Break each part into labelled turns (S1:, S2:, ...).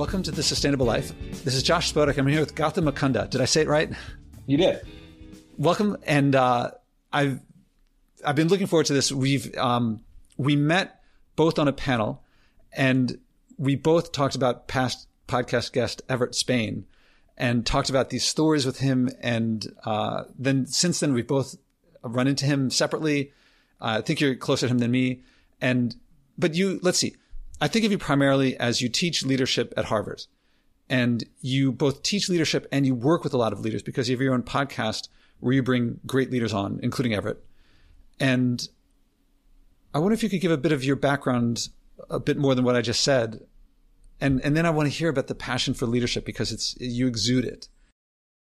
S1: Welcome to The Sustainable Life. This is Josh Spodek. I'm here with Gautam Mukunda. Did I say it right?
S2: You did.
S1: Welcome. And uh, I've I've been looking forward to this. We've um, we met both on a panel, and we both talked about past podcast guest Everett Spain, and talked about these stories with him. And uh, then since then, we've both run into him separately. Uh, I think you're closer to him than me. And but you let's see. I think of you primarily as you teach leadership at Harvard. And you both teach leadership and you work with a lot of leaders because you have your own podcast where you bring great leaders on, including Everett. And I wonder if you could give a bit of your background, a bit more than what I just said. And, and then I want to hear about the passion for leadership because it's, you exude it.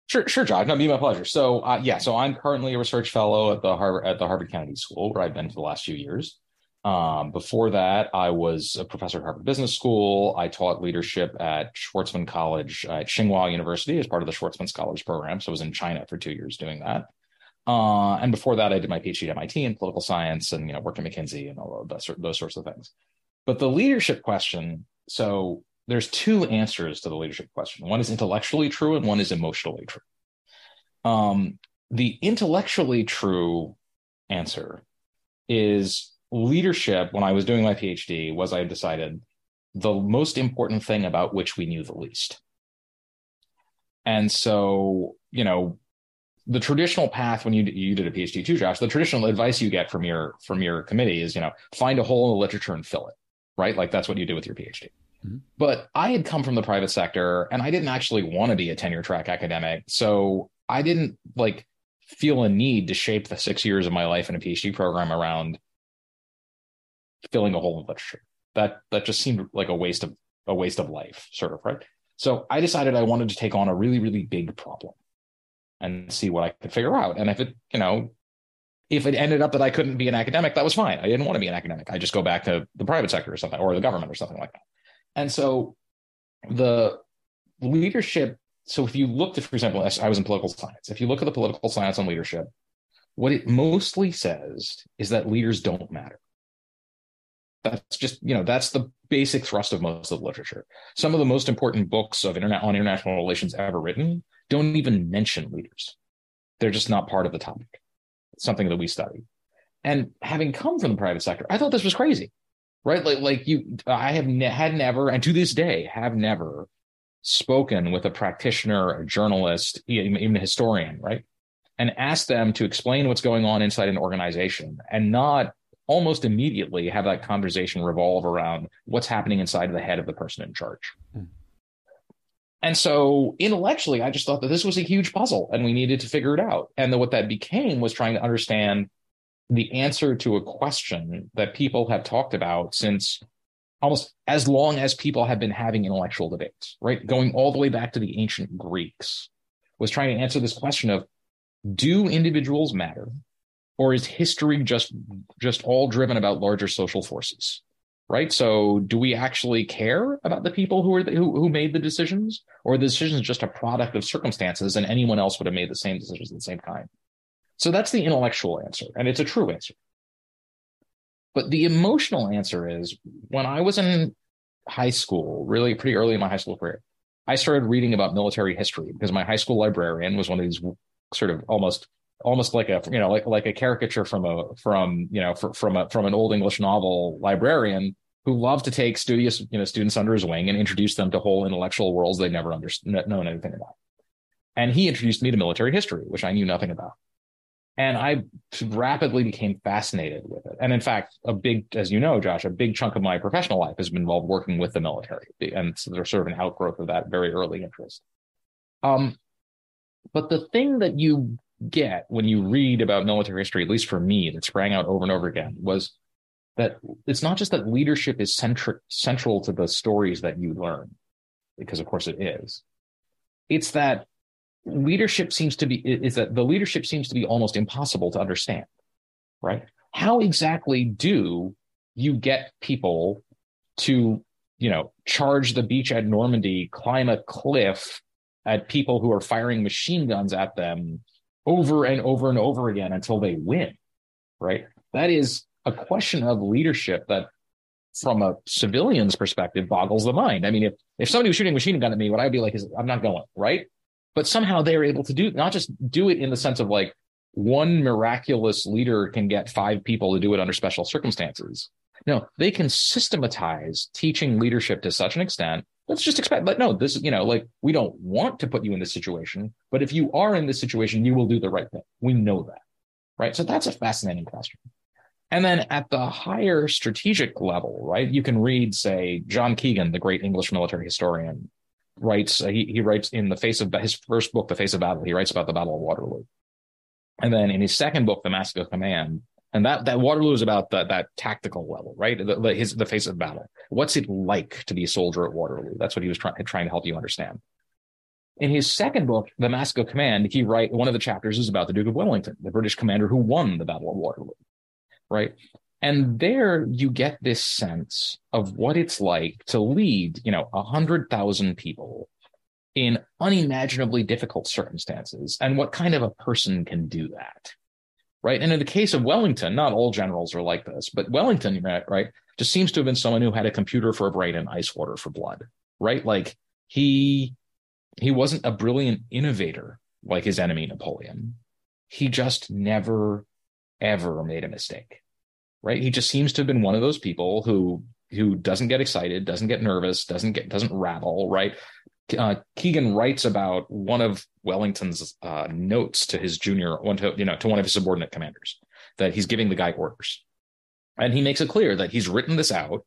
S2: Sure, sure, Josh. No, be my pleasure. So, uh, yeah, so I'm currently a research fellow at the Harvard at the Harvard Kennedy School, where I've been for the last few years. Um, before that, I was a professor at Harvard Business School. I taught leadership at Schwarzman College at Tsinghua University as part of the Schwarzman Scholars Program. So I was in China for two years doing that. Uh, and before that, I did my PhD at MIT in political science and you know worked at McKinsey and all of those, those sorts of things. But the leadership question, so there's two answers to the leadership question. One is intellectually true and one is emotionally true. Um, the intellectually true answer is leadership, when I was doing my PhD, was I decided the most important thing about which we knew the least. And so, you know, the traditional path when you you did a PhD too, Josh, the traditional advice you get from your from your committee is, you know, find a hole in the literature and fill it, right? Like that's what you do with your PhD. Mm-hmm. But I had come from the private sector and I didn't actually want to be a tenure track academic. So I didn't like feel a need to shape the six years of my life in a PhD program around filling a hole in literature. That that just seemed like a waste of a waste of life, sort of, right? So I decided I wanted to take on a really, really big problem and see what I could figure out. And if it, you know, if it ended up that I couldn't be an academic, that was fine. I didn't want to be an academic. I just go back to the private sector or something, or the government or something like that. And so the leadership. So if you looked at, for example, I was in political science. If you look at the political science on leadership, what it mostly says is that leaders don't matter. That's just, you know, that's the basic thrust of most of the literature. Some of the most important books of internet on international relations ever written don't even mention leaders. They're just not part of the topic. It's something that we study. And having come from the private sector, I thought this was crazy, right? Like, like you, I have ne- had never, and to this day, have never spoken with a practitioner, a journalist, even a historian, right? And asked them to explain what's going on inside an organization and not almost immediately have that conversation revolve around what's happening inside of the head of the person in charge. Mm. And so intellectually, I just thought that this was a huge puzzle and we needed to figure it out. And then what that became was trying to understand the answer to a question that people have talked about since almost as long as people have been having intellectual debates, right? Going all the way back to the ancient Greeks was trying to answer this question of do individuals matter? Or is history just just all driven about larger social forces right? So do we actually care about the people who are the, who, who made the decisions or the decisions just a product of circumstances and anyone else would have made the same decisions of the same kind so that's the intellectual answer and it's a true answer. But the emotional answer is when i was in high school really pretty early in my high school career i started reading about military history because my high school librarian was one of these sort of almost almost like a you know like like a caricature from a from you know from a from an old English novel librarian who loved to take studious you know students under his wing and introduce them to whole intellectual worlds they never understood known anything about. And he introduced me to military history, which I knew nothing about. And I rapidly became fascinated with it. And in fact, a big, as you know, Josh, a big chunk of my professional life has been involved working with the military. And so there's sort of an outgrowth of that very early interest. Um, but the thing that you get when you read about military history, at least for me, that sprang out over and over again, was that it's not just that leadership is centri- central to the stories that you learn, because of course it is. It's that leadership seems to be is that the leadership seems to be almost impossible to understand, right? How exactly do you get people to, you know, charge the beach at Normandy, climb a cliff at people who are firing machine guns at them over and over and over again until they win, right? That is a question of leadership that from a civilian's perspective boggles the mind. I mean, if if somebody was shooting a machine gun at me, what I'd be like is I'm not going, right? But somehow they're able to do not just do it in the sense of like one miraculous leader can get five people to do it under special circumstances. No, they can systematize teaching leadership to such an extent. Let's just expect, but no, this, you know, like we don't want to put you in this situation, but if you are in this situation, you will do the right thing. We know that, right? So that's a fascinating question. And then at the higher strategic level, right, you can read, say, John Keegan, the great English military historian, writes, uh, he, he writes in the face of his first book, The Face of Battle, he writes about the Battle of Waterloo. And then in his second book, The Mask of Command, and that that Waterloo is about the, that tactical level, right? The, the, his the face of battle. What's it like to be a soldier at Waterloo? That's what he was trying trying to help you understand. In his second book, The Mask of Command, he write one of the chapters is about the Duke of Wellington, the British commander who won the Battle of Waterloo, right? And there you get this sense of what it's like to lead, you know, a hundred thousand people in unimaginably difficult circumstances and what kind of a person can do that right? And in the case of wellington not all generals are like this but wellington right, just seems to have been someone who had a computer for a brain and ice water for blood right? Like he he wasn't a brilliant innovator like his enemy napoleon. He just never ever made a mistake right? He just seems to have been one of those people who who doesn't get excited doesn't get nervous doesn't get doesn't rattle right uh, Keegan writes about one of Wellington's uh, notes to his junior, one to you know to one of his subordinate commanders, that he's giving the guy orders, and he makes it clear that he's written this out,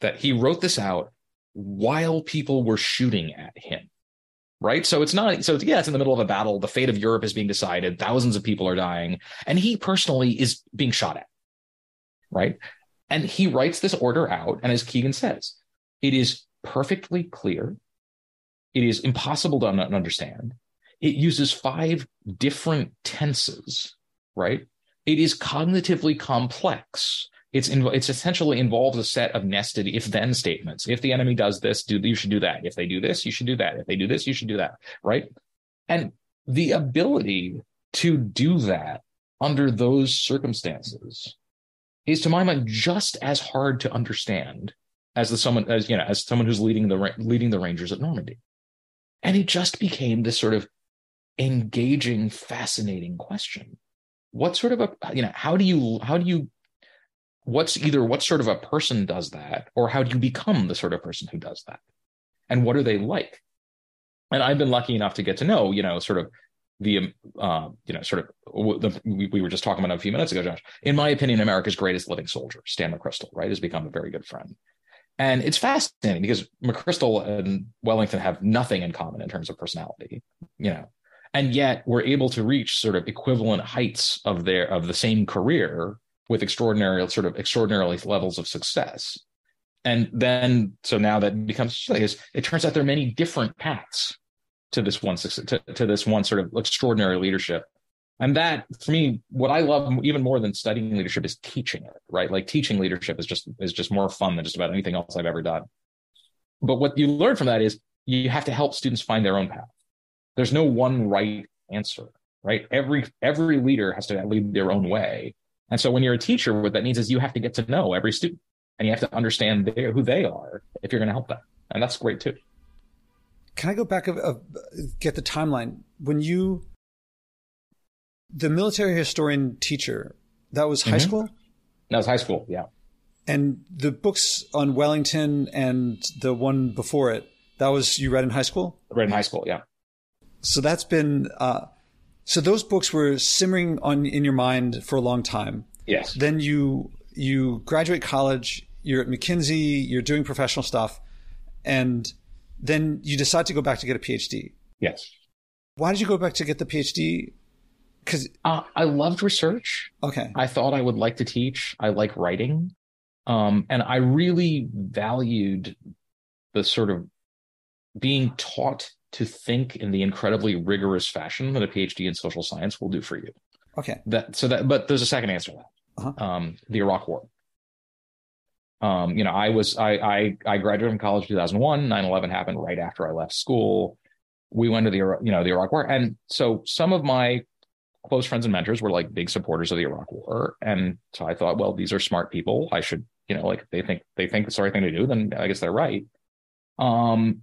S2: that he wrote this out while people were shooting at him, right? So it's not so yeah, it's in the middle of a battle. The fate of Europe is being decided. Thousands of people are dying, and he personally is being shot at, right? And he writes this order out, and as Keegan says, it is perfectly clear it is impossible to understand. It uses five different tenses, right? It is cognitively complex. It's in, it's essentially involves a set of nested if then statements. If the enemy does this, do you should do that. If they do this, you should do that. If they do this, you should do that, right? And the ability to do that under those circumstances is to my mind just as hard to understand as the someone as you know as someone who's leading the leading the Rangers at Normandy. And it just became this sort of engaging, fascinating question. What sort of a, you know, how do you, how do you, what's either what sort of a person does that, or how do you become the sort of person who does that? And what are they like? And I've been lucky enough to get to know, you know, sort of the, uh, you know, sort of the, we, we were just talking about a few minutes ago, Josh. In my opinion, America's greatest living soldier, Stan McChrystal, right, has become a very good friend. And it's fascinating because McChrystal and Wellington have nothing in common in terms of personality, you know. And yet we're able to reach sort of equivalent heights of their of the same career with extraordinary sort of extraordinarily levels of success. And then so now that becomes it turns out there are many different paths to this one to, to this one sort of extraordinary leadership and that for me what i love even more than studying leadership is teaching it right? Like teaching leadership is just is just more fun than just about anything else i've ever done. But what you learn from that is you have to help students find their own path. There's no one right answer right? Every every leader has to lead their own way. And so when you're a teacher what that means is you have to get to know every student and you have to understand their, who they are if you're going to help them. And that's great too.
S1: Can i go back a, get the timeline? When you the military historian teacher, that was high mm-hmm. school?
S2: That was high school, yeah.
S1: And the books on Wellington and the one before it, that was you read in high school?
S2: read in high school, yeah.
S1: So that's been uh, so those books were simmering on in your mind for a long time.
S2: Yes.
S1: Then you you graduate college, you're at McKinsey, you're doing professional stuff, and then you decide to go back to get a PhD.
S2: Yes.
S1: Why did you go back to get the PhD?
S2: Because uh, I loved research.
S1: Okay.
S2: I thought I would like to teach. I like writing. Um, and I really valued the sort of being taught to think in the incredibly rigorous fashion that a PhD in social science will do for you.
S1: Okay.
S2: That so that but there's a second answer to that. Uh-huh. Um, the Iraq War. Um, you know, I was I I I graduated from college 2001. 9/11 happened right after I left school. We went to the you know the Iraq War, and so some of my close friends and mentors were like big supporters of the Iraq War. And so I thought, well, these are smart people. I should you know, like they think they think it's the right thing to do, then I guess they're right. Um,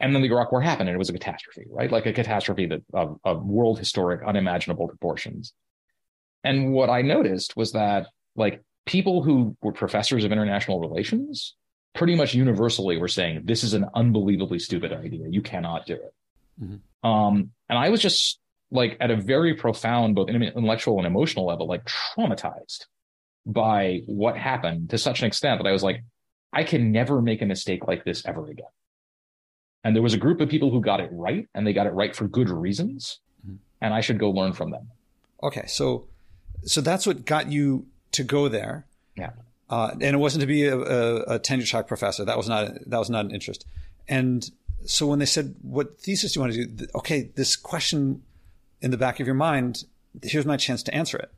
S2: and then the Iraq War happened, and it was a catastrophe, right? Like a catastrophe that of, of world historic, unimaginable proportions. And what I noticed was that like people who were professors of international relations pretty much universally were saying this is an unbelievably stupid idea. You cannot do it. Mm-hmm. Um, and I was just like at a very profound, both intellectual and emotional level, like traumatized by what happened to such an extent that I was like, I can never make a mistake like this ever again. And there was a group of people who got it right, and they got it right for good reasons, mm-hmm. and I should go learn from them.
S1: Okay, so so that's what got you to go there.
S2: Yeah.
S1: Uh, and it wasn't to be a, a, a tenure track professor. That was not that was not an interest. And so when they said, "What thesis do you want to do?" Okay, this question in the back of your mind. Here's my chance to answer it.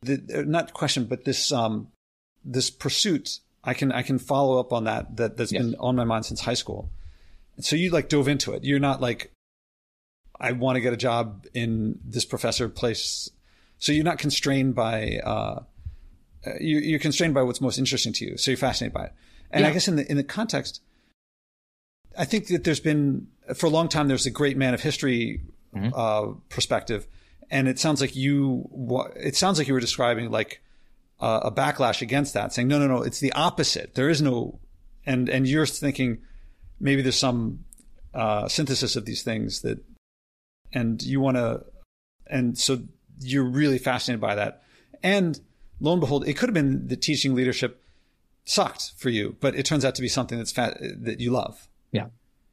S1: The, not question, but this um, this pursuit. I can I can follow up on that. That that's yes. been on my mind since high school. so you like dove into it. You're not like, I want to get a job in this professor place. So you're not constrained by. Uh, uh you're constrained by what's most interesting to you. So you're fascinated by it. And yeah. I guess in the in the context, I think that there's been for a long time there's a great man of history mm-hmm. uh, perspective, and it sounds like you it sounds like you were describing like uh, a backlash against that, saying no, no, no, it's the opposite. There is no, and and you're thinking maybe there's some uh, synthesis of these things that, and you want to, and so you're really fascinated by that, and lo and behold, it could have been the teaching leadership sucked for you, but it turns out to be something that's fat, that you love.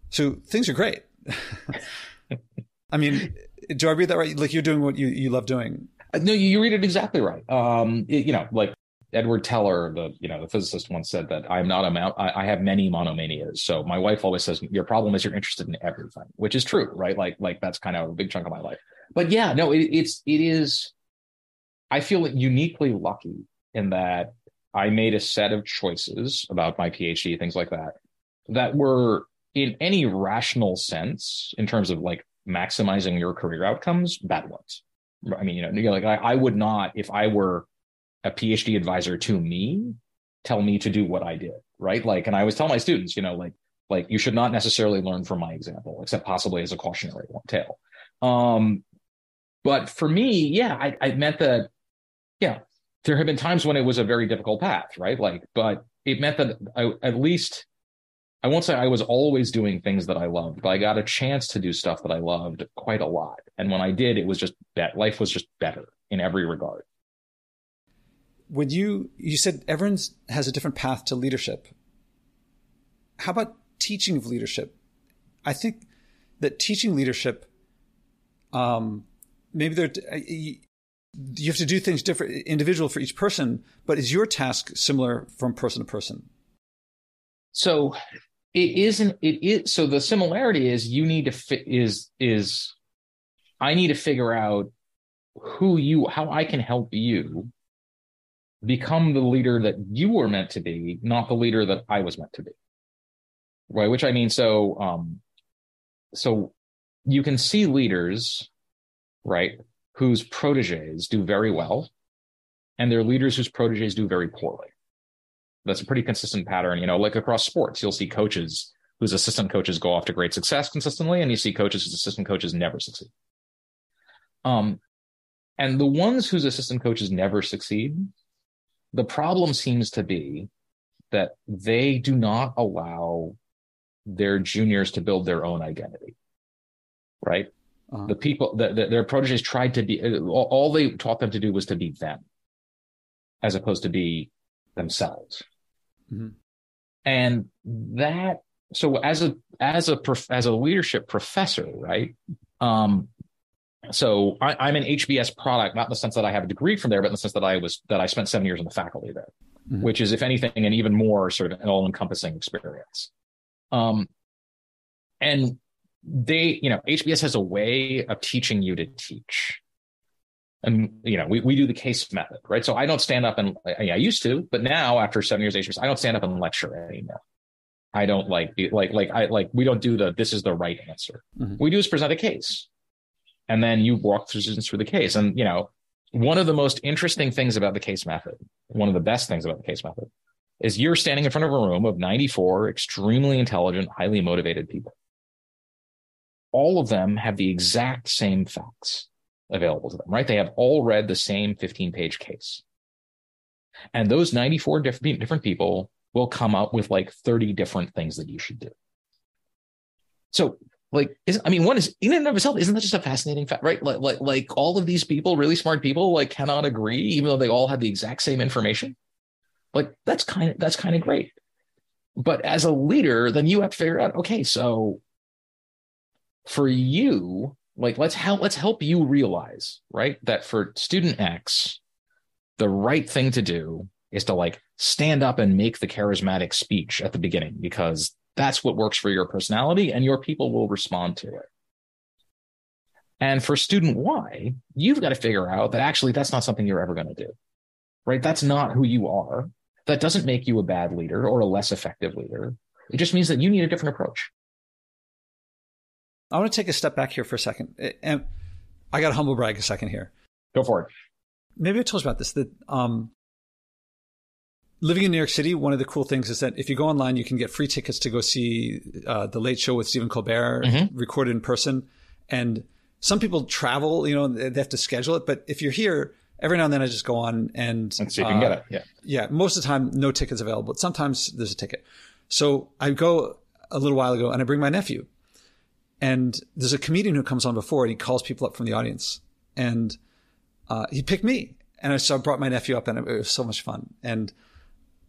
S1: So things are great. I mean, do I read that right? Like you're doing what you, you love doing.
S2: Uh, no, you read it exactly right. Um, it, you know, like Edward Teller, the you know the physicist, once said that I'm not a I, I have many monomanias. So my wife always says your problem is you're interested in everything, which is true, right? Like like that's kind of a big chunk of my life. But yeah, no, it, it's it is. I feel uniquely lucky in that I made a set of choices about my PhD, things like that, that were in any rational sense, in terms of like maximizing your career outcomes, bad ones. I mean, you know, like I, I would not, if I were a PhD advisor to me, tell me to do what I did, right? Like, and I always tell my students, you know, like, like you should not necessarily learn from my example, except possibly as a cautionary tale. Um, but for me, yeah, I, I meant that, yeah, there have been times when it was a very difficult path, right? Like, but it meant that I, at least I won't say I was always doing things that I loved, but I got a chance to do stuff that I loved quite a lot. And when I did, it was just that life was just better in every regard.
S1: When you you said everyone has a different path to leadership. How about teaching of leadership? I think that teaching leadership, um, maybe there you have to do things different, individual for each person. But is your task similar from person to person?
S2: So it isn't. It is. So the similarity is you need to fit. Is is I need to figure out who you, how I can help you become the leader that you were meant to be, not the leader that I was meant to be. Right. Which I mean, so, um, so you can see leaders, right, whose proteges do very well, and they're leaders whose proteges do very poorly. That's a pretty consistent pattern. You know, like across sports, you'll see coaches whose assistant coaches go off to great success consistently, and you see coaches whose assistant coaches never succeed. Um, and the ones whose assistant coaches never succeed, the problem seems to be that they do not allow their juniors to build their own identity. Right? Uh-huh. The people that the, their proteges tried to be all, all they taught them to do was to be them, as opposed to be themselves. Mm-hmm. And that so as a as a as a leadership professor, right? Um, so I, am an HBS product, not in the sense that I have a degree from there, but in the sense that I was that I spent seven years in the faculty there, mm-hmm. which is, if anything, an even more sort of an all-encompassing experience. Um, and they, you know, HBS has a way of teaching you to teach. And you know, we, we do the case method, right? So I don't stand up and I, I used to, but now after seven years HBS, I don't stand up and lecture anymore. I don't like like like I like we don't do the this is the right answer. Mm-hmm. We do is present a case and then you walk through students through the case and you know one of the most interesting things about the case method, one of the best things about the case method, is you're standing in front of a room of 94 extremely intelligent, highly motivated people. All of them have the exact same facts available to them, right? They have all read the same 15 page case. And those 94 different, different people will come up with like 30 different things that you should do. So like is, i mean one is in and of itself isn't that just a fascinating fact right like, like like all of these people really smart people like cannot agree even though they all have the exact same information like that's kind of that's kind of great but as a leader then you have to figure out okay so for you like let's help let's help you realize right that for student x the right thing to do is to like stand up and make the charismatic speech at the beginning because that's what works for your personality and your people will respond to it. And for student Y, you've got to figure out that actually that's not something you're ever going to do, right? That's not who you are. That doesn't make you a bad leader or a less effective leader. It just means that you need a different approach.
S1: I want to take a step back here for a second. And I got to humble brag a second here.
S2: Go for it.
S1: Maybe I told you about this that um, living in New York City, one of the cool things is that if you go online, you can get free tickets to go see uh, the Late Show with Stephen Colbert mm-hmm. recorded in person. And some people travel, you know, they have to schedule it. But if you're here, every now and then I just go on and,
S2: and see if you can get it. Yeah.
S1: Yeah. Most of the time, no tickets available. But sometimes there's a ticket. So I go a little while ago and I bring my nephew. And there's a comedian who comes on before and he calls people up from the audience. And uh, he picked me. And I, so I brought my nephew up and it was so much fun. And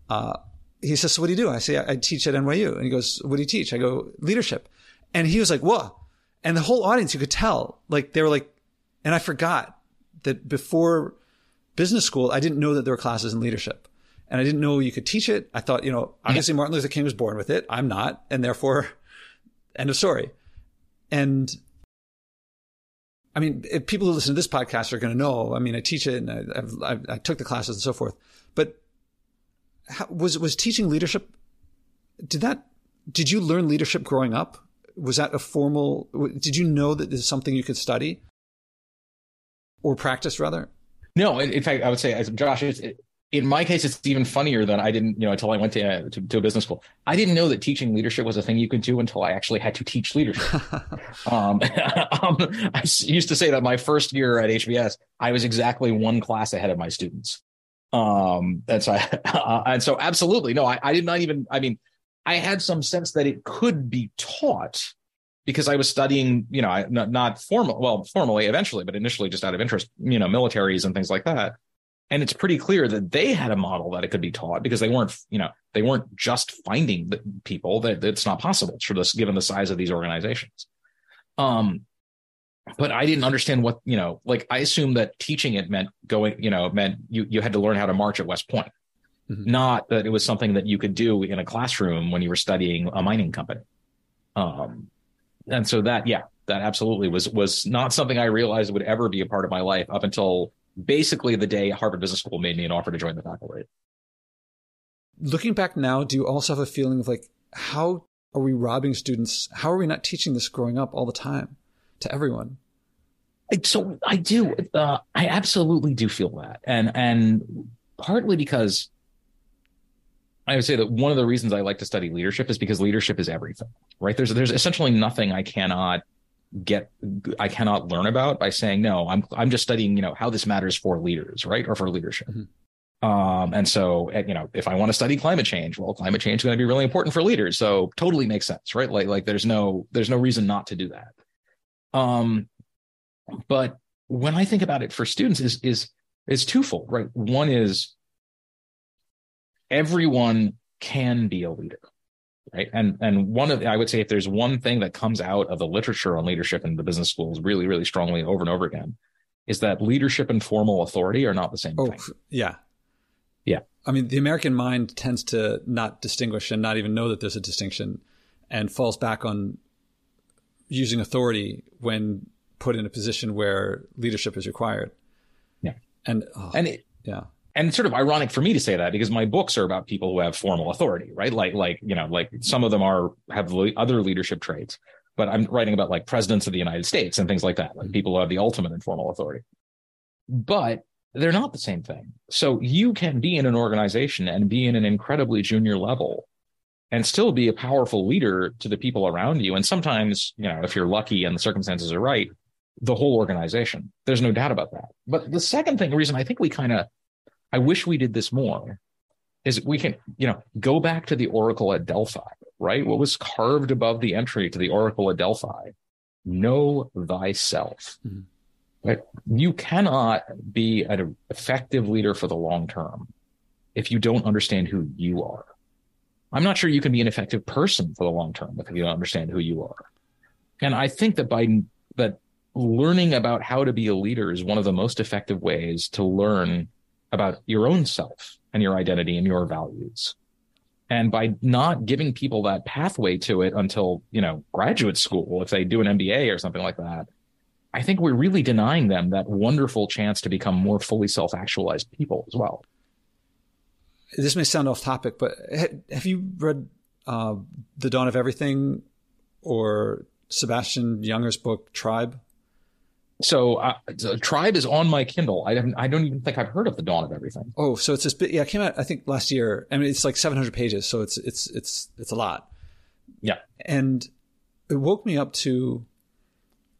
S1: uh, he says, so what do you do? I say, I, I, teach at NYU. And he goes, what do you teach? I go, leadership. And he was like, whoa. And the whole audience, you could tell, like, they were like, and I forgot that before business school, I didn't know that there were classes in leadership. And I didn't know you could teach it. I thought, you know, obviously Martin Luther King was born with it. I'm not. And therefore, end of story. And I mean, people who listen to this podcast are going to know. I mean, I teach it and I, I've, I took the classes and so forth. But how, was was teaching leadership? Did that? Did you learn leadership growing up? Was that a formal? Did you know that this is something you could study or practice rather?
S2: No, in, fact, I would say, Josh, it, in my case, it's even funnier than I didn't, you know, until I went to, uh, to, to a business school. I didn't know that teaching leadership was a thing you could do until I actually had to teach leadership. um, um, I used to say that my first year at HBS, I was exactly one class ahead of my students. Um, and so, I, uh, and so absolutely, no, I, I did not even, I mean, I had some sense that it could be taught because I was studying, you know, not, not formal, well, formally eventually, but initially just out of interest, you know, militaries and things like that. And it's pretty clear that they had a model that it could be taught because they weren't, you know, they weren't just finding the people that it's not possible for this, given the size of these organizations. Um, but I didn't understand what, you know, like I assumed that teaching it meant going, you know, meant you, you had to learn how to march at West Point, mm-hmm. not that it was something that you could do in a classroom when you were studying a mining company. Um, and so that, yeah, that absolutely was, was not something I realized would ever be a part of my life up until basically the day Harvard Business School made me an offer to join the faculty.
S1: Looking back now, do you also have a feeling of like, how are we robbing students? How are we not teaching this growing up all the time? to everyone.
S2: So I do. Uh, I absolutely do feel that, and and partly because I would say that one of the reasons I like to study leadership is because leadership is everything, right? There's there's essentially nothing I cannot get I cannot learn about by saying no. I'm I'm just studying you know how this matters for leaders, right, or for leadership. Mm-hmm. Um, and so, you know, if I want to study climate change, well, climate change is going to be really important for leaders. So totally makes sense, right? Like, like there's no, there's no reason not to do that. Um, but when I think about it for students is is is twofold, right? One is everyone can be a leader, right? And and one of I would say if there's one thing that comes out of the literature on leadership in the business schools really really strongly over and over again is that leadership and formal authority are not the same oh, thing.
S1: Yeah.
S2: Yeah.
S1: I mean, the American mind tends to not distinguish and not even know that there's a distinction and falls back on using authority when put in a position where leadership is required.
S2: Yeah.
S1: And, oh,
S2: and it,
S1: yeah.
S2: And it's sort of ironic for me to say that because my books are about people who have formal authority, right? Like, like, you know, like some of them are, have other leadership traits, but I'm writing about like presidents of the United States and things like that, like people who have the ultimate informal authority. But they're not the same thing. So you can be in an organization and be in an incredibly junior level and still be a powerful leader to the people around you. And sometimes, you know, if you're lucky and the circumstances are right, the whole organization. There's no doubt about that. But the second thing, the reason I think we kind of, I wish we did this more, is we can, you know, go back to the Oracle at Delphi, right? What was carved above the entry to the Oracle at Delphi? Know thyself. Mm-hmm. Right? You cannot be an effective leader for the long term if you don't understand who you are. I'm not sure you can be an effective person for the long term if you don't understand who you are. And I think that by that learning about how to be a leader is one of the most effective ways to learn about your own self and your identity and your values. And by not giving people that pathway to it until, you know, graduate school, if they do an MBA or something like that, I think we're really denying them that wonderful chance to become more fully self actualized people as well.
S1: This may sound off topic, but have you read uh, The Dawn of Everything or Sebastian Junger's book, Tribe?
S2: So, uh, so, Tribe is on my Kindle. I haven't, I don't even think I've heard of the Dawn of Everything.
S1: Oh, so it's this bit. Yeah, it came out I think last year. I mean, it's like 700 pages, so it's it's it's it's a lot.
S2: Yeah,
S1: and it woke me up to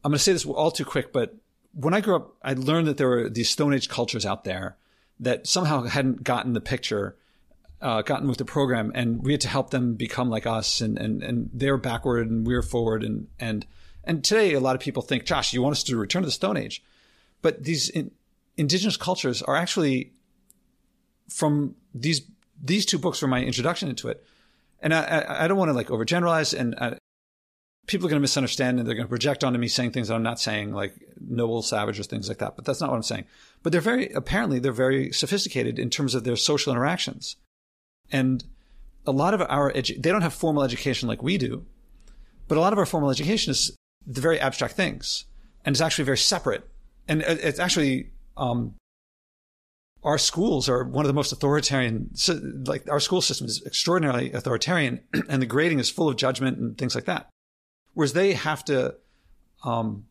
S1: I'm going to say this all too quick, but when I grew up, I learned that there were these Stone Age cultures out there that somehow hadn't gotten the picture, uh, gotten with the program, and we had to help them become like us, and and and they're backward and we're forward, and and and today a lot of people think, Josh, you want us to return to the Stone Age, but these in, indigenous cultures are actually from these these two books were my introduction into it, and I I, I don't want to like overgeneralize, and I, people are going to misunderstand and they're going to project onto me saying things that I'm not saying, like noble savage or things like that. But that's not what I'm saying. But they're very, apparently, they're very sophisticated in terms of their social interactions. And a lot of our, edu- they don't have formal education like we do, but a lot of our formal education is the very abstract things and it's actually very separate. And it's actually, um, our schools are one of the most authoritarian, like our school system is extraordinarily authoritarian and the grading is full of judgment and things like that. Whereas they have to, um,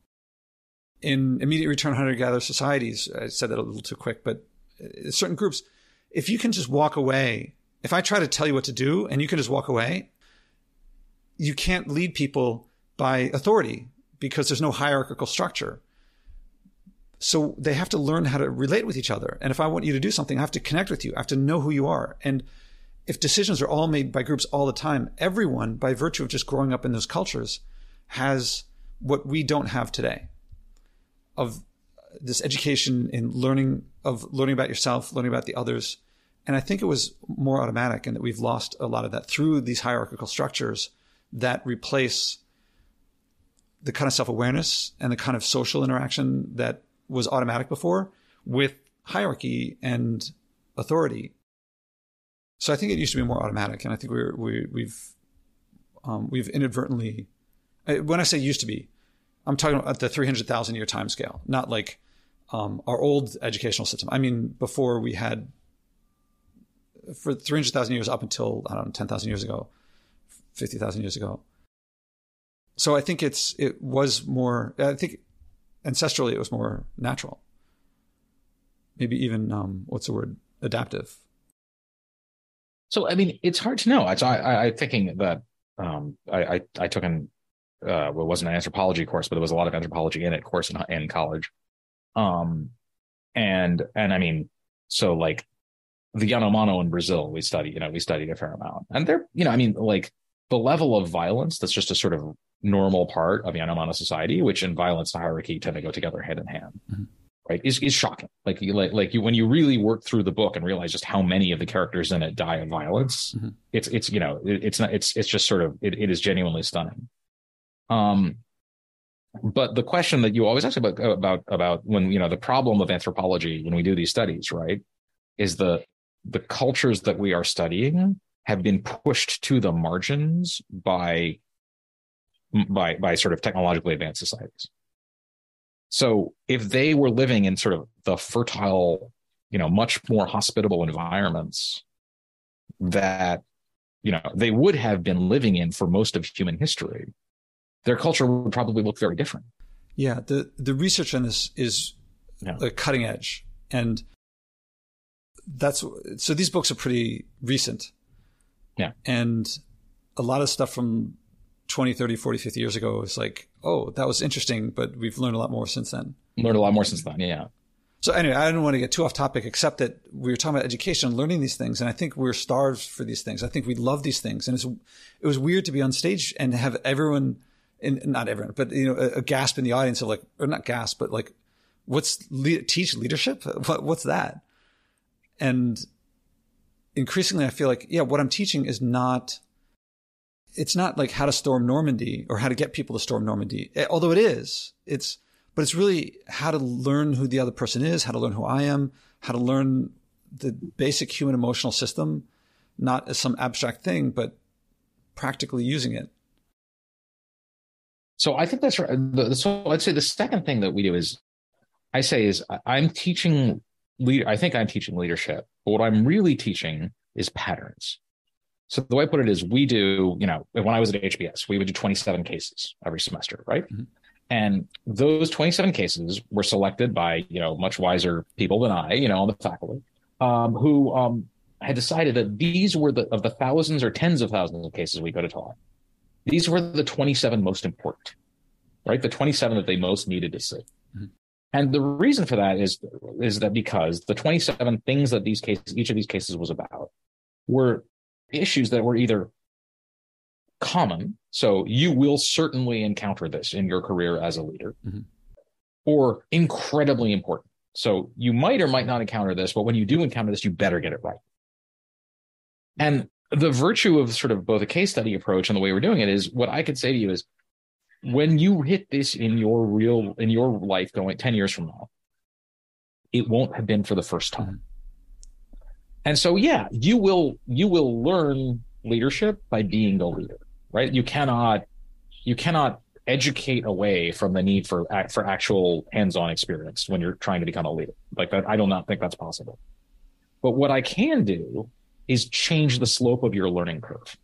S1: in immediate return hunter gatherer societies, I said that a little too quick, but uh, certain groups, if you can just walk away, if I try to tell you what to do and you can just walk away, you can't lead people by authority because there's no hierarchical structure. So they have to learn how to relate with each other. And if I want you to do something, I have to connect with you. I have to know who you are. And if decisions are all made by groups all the time, everyone, by virtue of just growing up in those cultures, has what we don't have today of this education in learning of learning about yourself, learning about the others. And I think it was more automatic and that we've lost a lot of that through these hierarchical structures that replace the kind of self-awareness and the kind of social interaction that was automatic before with hierarchy and authority. So I think it used to be more automatic, and I think we're, we, we've um, we've inadvertently when I say used to be, I'm talking about the 300,000 year time scale, not like um, our old educational system. I mean, before we had, for 300,000 years up until, I don't know, 10,000 years ago, 50,000 years ago. So I think it's, it was more, I think ancestrally it was more natural. Maybe even, um, what's the word, adaptive.
S2: So, I mean, it's hard to know. I, I, I thinking that um, I, I, I took an uh, it wasn't an anthropology course, but there was a lot of anthropology in it course in, in college. Um, and, and I mean, so like the Yanomamo in Brazil, we study, you know, we studied a fair amount and they're, you know, I mean, like the level of violence that's just a sort of normal part of Yanomamo society, which in violence and hierarchy tend to go together hand in hand. Mm-hmm. Right, is is shocking. Like you like like you when you really work through the book and realize just how many of the characters in it die of violence. Mm-hmm. It's it's you know it, it's not it's it's just sort of it, it is genuinely stunning. Um, but the question that you always ask about about about when you know the problem of anthropology when we do these studies, right, is the the cultures that we are studying have been pushed to the margins by by by sort of technologically advanced societies. So if they were living in sort of the fertile, you know, much more hospitable environments that you know they would have been living in for most of human history, their culture would probably look very different.
S1: Yeah, the the research on this is yeah. cutting edge, and that's so these books are pretty recent.
S2: Yeah.
S1: And a lot of stuff from 20, 30, 40, 50 years ago is like, oh, that was interesting, but we've learned a lot more since then.
S2: Learned a lot more since then. Yeah.
S1: So anyway, I didn't want to get too off topic, except that we were talking about education, learning these things, and I think we're starved for these things. I think we love these things, and it's it was weird to be on stage and have everyone, in, not everyone, but you know, a, a, gasp in the audience of like, or not gasp, but like, what's le- teach leadership? What, what's that? And increasingly, I feel like, yeah, what I'm teaching is not. It's not like how to storm Normandy or how to get people to storm Normandy, eh, although it is. It's but it's really how to learn who the other person is, how to learn who I am, how to learn the basic human emotional system, not as some abstract thing, but practically using it.
S2: So I think that's right. So I'd say the second thing that we do is, I say is I'm teaching lead. I think I'm teaching leadership, but what I'm really teaching is patterns. So the way I put it is, we do. You know, when I was at HBS, we would do 27 cases every semester, right? Mm-hmm. And those 27 cases were selected by, you know, much wiser people than I, you know, on the faculty, um, who um, had decided that these were the of the thousands or tens of thousands of cases we go to talk. These were the 27 most important, right? The 27 that they most needed to see. Mm-hmm. And the reason for that is is that because the 27 things that these cases, each of these cases was about, were issues that were either common. So you will certainly encounter this in your career as a leader, mm-hmm. or incredibly important. So you might or might not encounter this, but when you do encounter this, you better get it right. And the virtue of sort of both a case study approach and the way we're doing it is what I could say to you is when you hit this in your real in your life going 10 years from now, it won't have been for the first time. And so yeah, you will you will learn leadership by being a leader right? You cannot you cannot educate away from the need for for actual hands-on experience when you're trying to become a leader. Like that, I do not think that's possible. But what I can do is change the slope of your learning curve.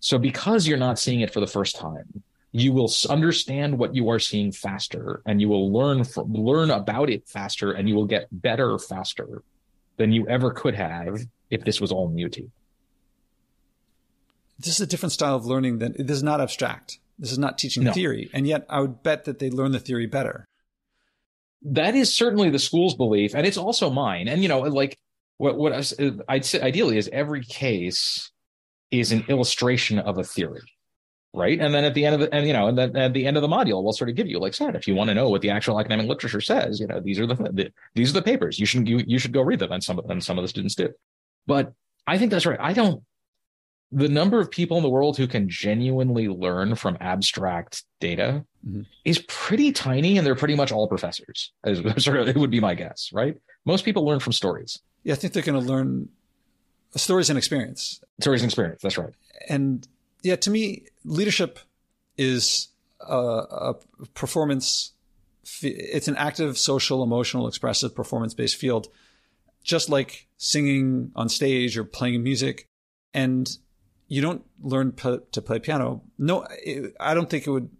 S2: So because you're not seeing it for the first time, you will understand what you are seeing faster and you will learn from, learn about it faster and you will get better faster than you ever could have if this was all new to you
S1: this is a different style of learning than this is not abstract. This is not teaching no. theory. And yet I would bet that they learn the theory better.
S2: That is certainly the school's belief. And it's also mine. And, you know, like what, what I'd say ideally is every case is an illustration of a theory. Right. And then at the end of the, and, you know, and then at the end of the module, we'll sort of give you like said, if you want to know what the actual academic literature says, you know, these are the, the these are the papers you should, you, you should go read them. And some of them, some of the students do. But I think that's right. I don't, the number of people in the world who can genuinely learn from abstract data mm-hmm. is pretty tiny and they're pretty much all professors it would be my guess right most people learn from stories
S1: yeah i think they're going to learn stories and experience
S2: stories and experience that's right
S1: and yeah to me leadership is a, a performance it's an active social emotional expressive performance based field just like singing on stage or playing music and you don't learn p- to play piano. No, I don't think it would.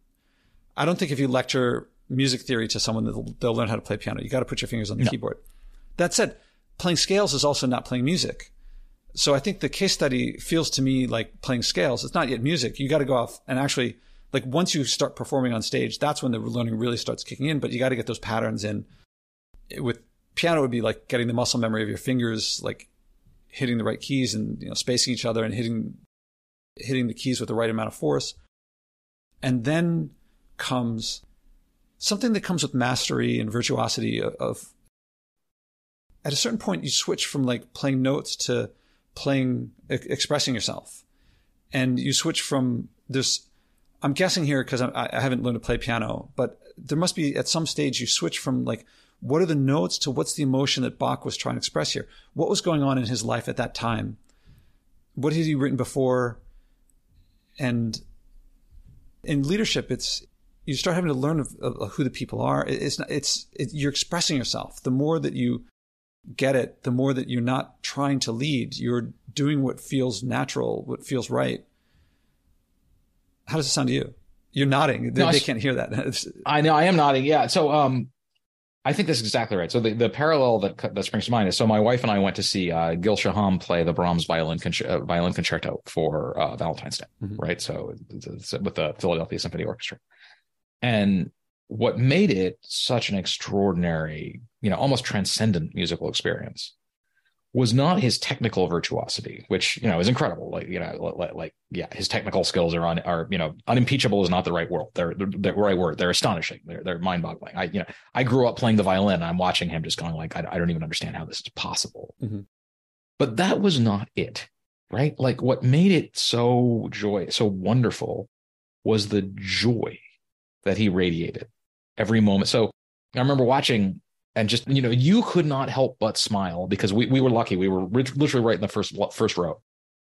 S1: I don't think if you lecture music theory to someone, they'll, they'll learn how to play piano. You got to put your fingers on the no. keyboard. That said, playing scales is also not playing music. So I think the case study feels to me like playing scales. It's not yet music. You got to go off and actually, like once you start performing on stage, that's when the learning really starts kicking in. But you got to get those patterns in. With piano, would be like getting the muscle memory of your fingers, like hitting the right keys and you know spacing each other and hitting hitting the keys with the right amount of force. And then comes something that comes with mastery and virtuosity of, of at a certain point you switch from like playing notes to playing expressing yourself and you switch from this i'm guessing here because I, I haven't learned to play piano but there must be at some stage you switch from like what are the notes to what's the emotion that bach was trying to express here what was going on in his life at that time what had he written before and in leadership, it's you start having to learn of, of who the people are. It's not, it's it, you're expressing yourself. The more that you get it, the more that you're not trying to lead. You're doing what feels natural, what feels right. How does it sound to you? You're nodding. They, no, they can't hear that.
S2: I know. I am nodding. Yeah. So, um, I think that's exactly right. So the, the parallel that that springs to mind is so my wife and I went to see uh, Gil Shaham play the Brahms violin concer- uh, violin concerto for uh, Valentine's Day, mm-hmm. right? So it's with the Philadelphia Symphony Orchestra, and what made it such an extraordinary, you know, almost transcendent musical experience was not his technical virtuosity, which you know is incredible. Like you know, like, like yeah, his technical skills are on are you know unimpeachable is not the right word. They're, they're the right word. They're astonishing. They're they're mind boggling. I you know I grew up playing the violin. and I'm watching him just going like I, I don't even understand how this is possible. Mm-hmm. But that was not it, right? Like what made it so joy so wonderful was the joy that he radiated every moment. So I remember watching and just you know you could not help but smile because we, we were lucky we were literally right in the first first row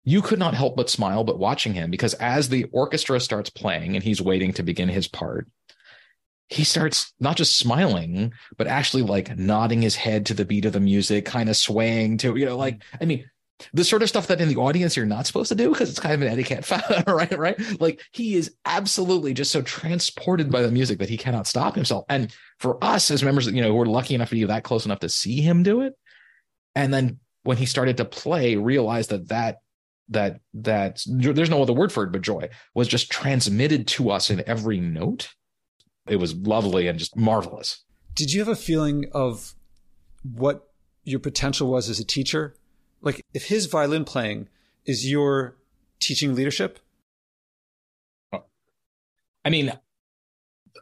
S2: you could not help but smile but watching him because as the orchestra starts playing and he's waiting to begin his part he starts not just smiling but actually like nodding his head to the beat of the music kind of swaying to you know like i mean the sort of stuff that in the audience you're not supposed to do because it's kind of an etiquette, right? Right? Like he is absolutely just so transported by the music that he cannot stop himself. And for us as members, you know, we're lucky enough to be that close enough to see him do it, and then when he started to play, realized that that that that there's no other word for it but joy was just transmitted to us in every note. It was lovely and just marvelous.
S1: Did you have a feeling of what your potential was as a teacher like if his violin playing is your teaching leadership
S2: i mean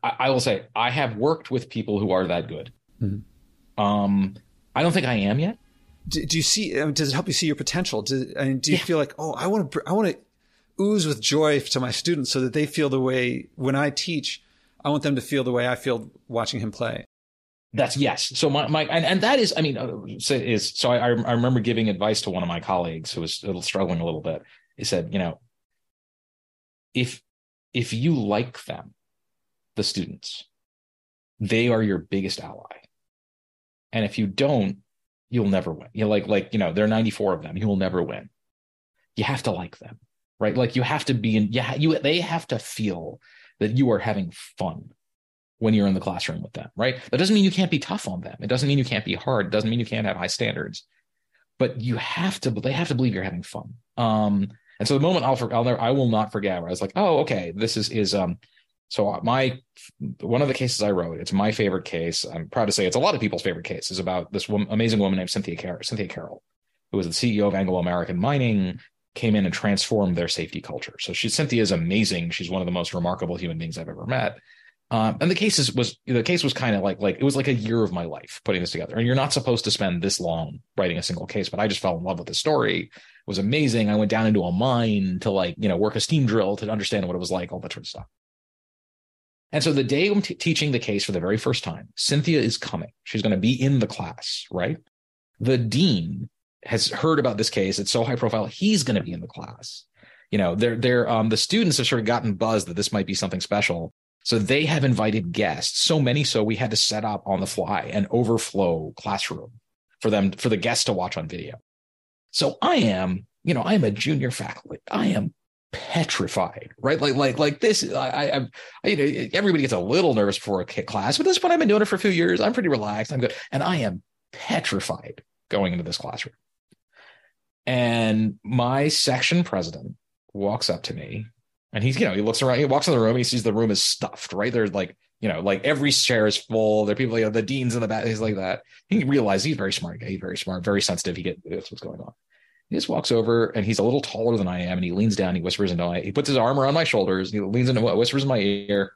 S2: i, I will say i have worked with people who are that good mm-hmm. um i don't think i am yet
S1: do, do you see I mean, does it help you see your potential do, I mean, do you yeah. feel like oh i want to i want to ooze with joy to my students so that they feel the way when i teach i want them to feel the way i feel watching him play
S2: that's yes. So my, my and, and that is, I mean, uh, is so I, I remember giving advice to one of my colleagues who was struggling a little bit. He said, you know, if if you like them, the students, they are your biggest ally. And if you don't, you'll never win. You like like you know, there are 94 of them. You will never win. You have to like them, right? Like you have to be in. Yeah, you they have to feel that you are having fun when you're in the classroom with them, right? That doesn't mean you can't be tough on them. It doesn't mean you can't be hard. It doesn't mean you can't have high standards, but you have to, they have to believe you're having fun. Um, and so the moment I'll, I'll never, I will not forget where I was like, oh, okay, this is, is, um, so my, one of the cases I wrote, it's my favorite case. I'm proud to say it's a lot of people's favorite case is about this woman, amazing woman named Cynthia Carroll, Cynthia Carroll, who was the CEO of Anglo American Mining, came in and transformed their safety culture. So she, Cynthia is amazing. She's one of the most remarkable human beings I've ever met. Um, and the case is, was the case was kind of like like it was like a year of my life putting this together. And you're not supposed to spend this long writing a single case, but I just fell in love with the story. It was amazing. I went down into a mine to like you know work a steam drill to understand what it was like, all that sort of stuff. And so the day I'm t- teaching the case for the very first time, Cynthia is coming. She's going to be in the class, right? The dean has heard about this case. It's so high profile. He's going to be in the class. You know, they're they're um the students have sort of gotten buzzed that this might be something special. So they have invited guests, so many so we had to set up on the fly an overflow classroom for them for the guests to watch on video. So I am, you know, I am a junior faculty. I am petrified, right? Like, like, like this. I, I, I, you know, everybody gets a little nervous before a class, but this point I've been doing it for a few years. I'm pretty relaxed. I'm good, and I am petrified going into this classroom. And my section president walks up to me and he's, you know, he looks around, he walks in the room, he sees the room is stuffed, right? There's like, you know, like every chair is full. There are people, you know, the dean's in the back, he's like that. He realizes he's very smart guy, he's very smart, very sensitive. He gets what's going on. He just walks over and he's a little taller than I am, and he leans down, he whispers into my, he puts his arm around my shoulders, he leans into whispers in my ear.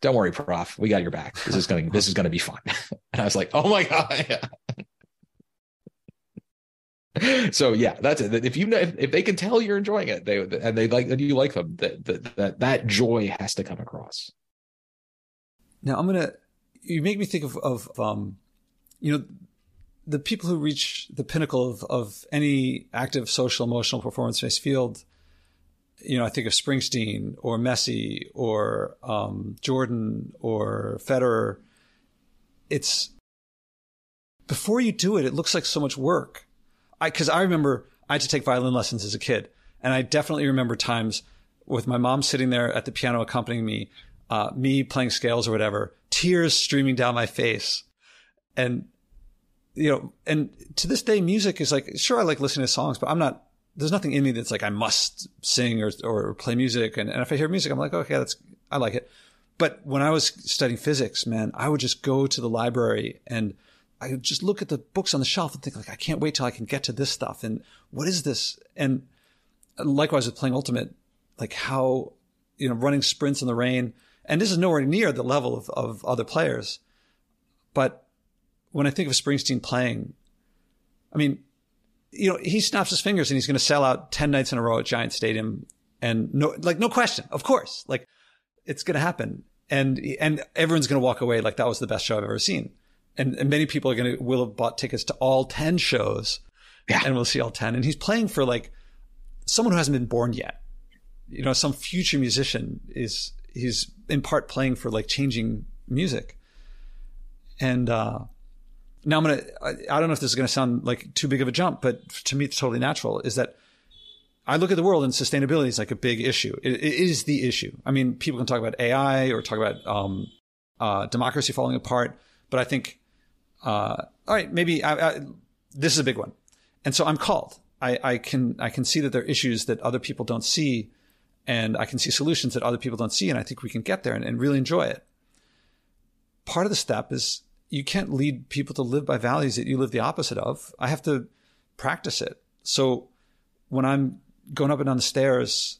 S2: Don't worry, prof. We got your back. This is going. This is going to be fun. and I was like, "Oh my god!" so yeah, that's it. If you if, if they can tell you're enjoying it, they and they like that you like them, that that that, that joy has to come across.
S1: Now I'm gonna you make me think of of um, you know, the people who reach the pinnacle of of any active social emotional performance based field. You know, I think of Springsteen or Messi or um, Jordan or Federer. It's before you do it, it looks like so much work I because I remember I had to take violin lessons as a kid, and I definitely remember times with my mom sitting there at the piano accompanying me, uh, me playing scales or whatever, tears streaming down my face and you know, and to this day, music is like, sure, I like listening to songs, but I'm not, there's nothing in me that's like, I must sing or, or play music. And, and if I hear music, I'm like, okay, that's, I like it. But when I was studying physics, man, I would just go to the library and I just look at the books on the shelf and think like, I can't wait till I can get to this stuff. And what is this? And likewise with playing ultimate, like how, you know, running sprints in the rain. And this is nowhere near the level of, of other players. But when I think of Springsteen playing, I mean, you know, he snaps his fingers and he's going to sell out 10 nights in a row at Giant Stadium. And no, like, no question. Of course. Like, it's going to happen. And, and everyone's going to walk away like that was the best show I've ever seen. And, and many people are going to, will have bought tickets to all 10 shows. Yeah. And we'll see all 10. And he's playing for like someone who hasn't been born yet. You know, some future musician is, he's in part playing for like changing music. And, uh, now I'm going to, I don't know if this is going to sound like too big of a jump, but to me, it's totally natural is that I look at the world and sustainability is like a big issue. it, it is the issue. I mean, people can talk about AI or talk about, um, uh, democracy falling apart, but I think, uh, all right, maybe I, I, this is a big one. And so I'm called. I, I can, I can see that there are issues that other people don't see and I can see solutions that other people don't see. And I think we can get there and, and really enjoy it. Part of the step is you can't lead people to live by values that you live the opposite of. I have to practice it. So when I'm going up and down the stairs,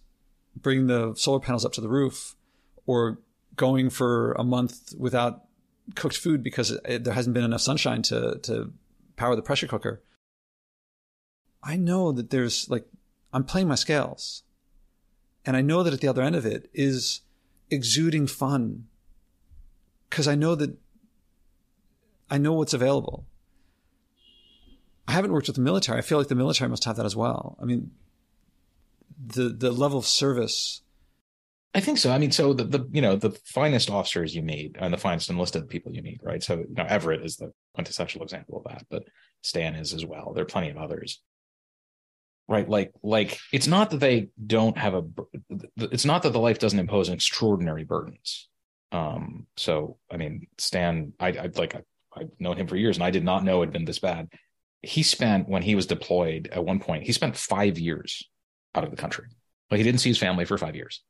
S1: bringing the solar panels up to the roof, or going for a month without cooked food because it, there hasn't been enough sunshine to to power the pressure cooker. I know that there's like I'm playing my scales, and I know that at the other end of it is exuding fun because I know that I know what's available. I haven't worked with the military. I feel like the military must have that as well. I mean, the the level of service.
S2: I think so. I mean, so the, the you know the finest officers you meet and the finest enlisted people you meet, right? So you know Everett is the quintessential example of that, but Stan is as well. There are plenty of others, right? Like like it's not that they don't have a. It's not that the life doesn't impose extraordinary burdens. Um. So I mean, Stan, I I like I've known him for years, and I did not know it had been this bad. He spent when he was deployed at one point. He spent five years out of the country. Like he didn't see his family for five years,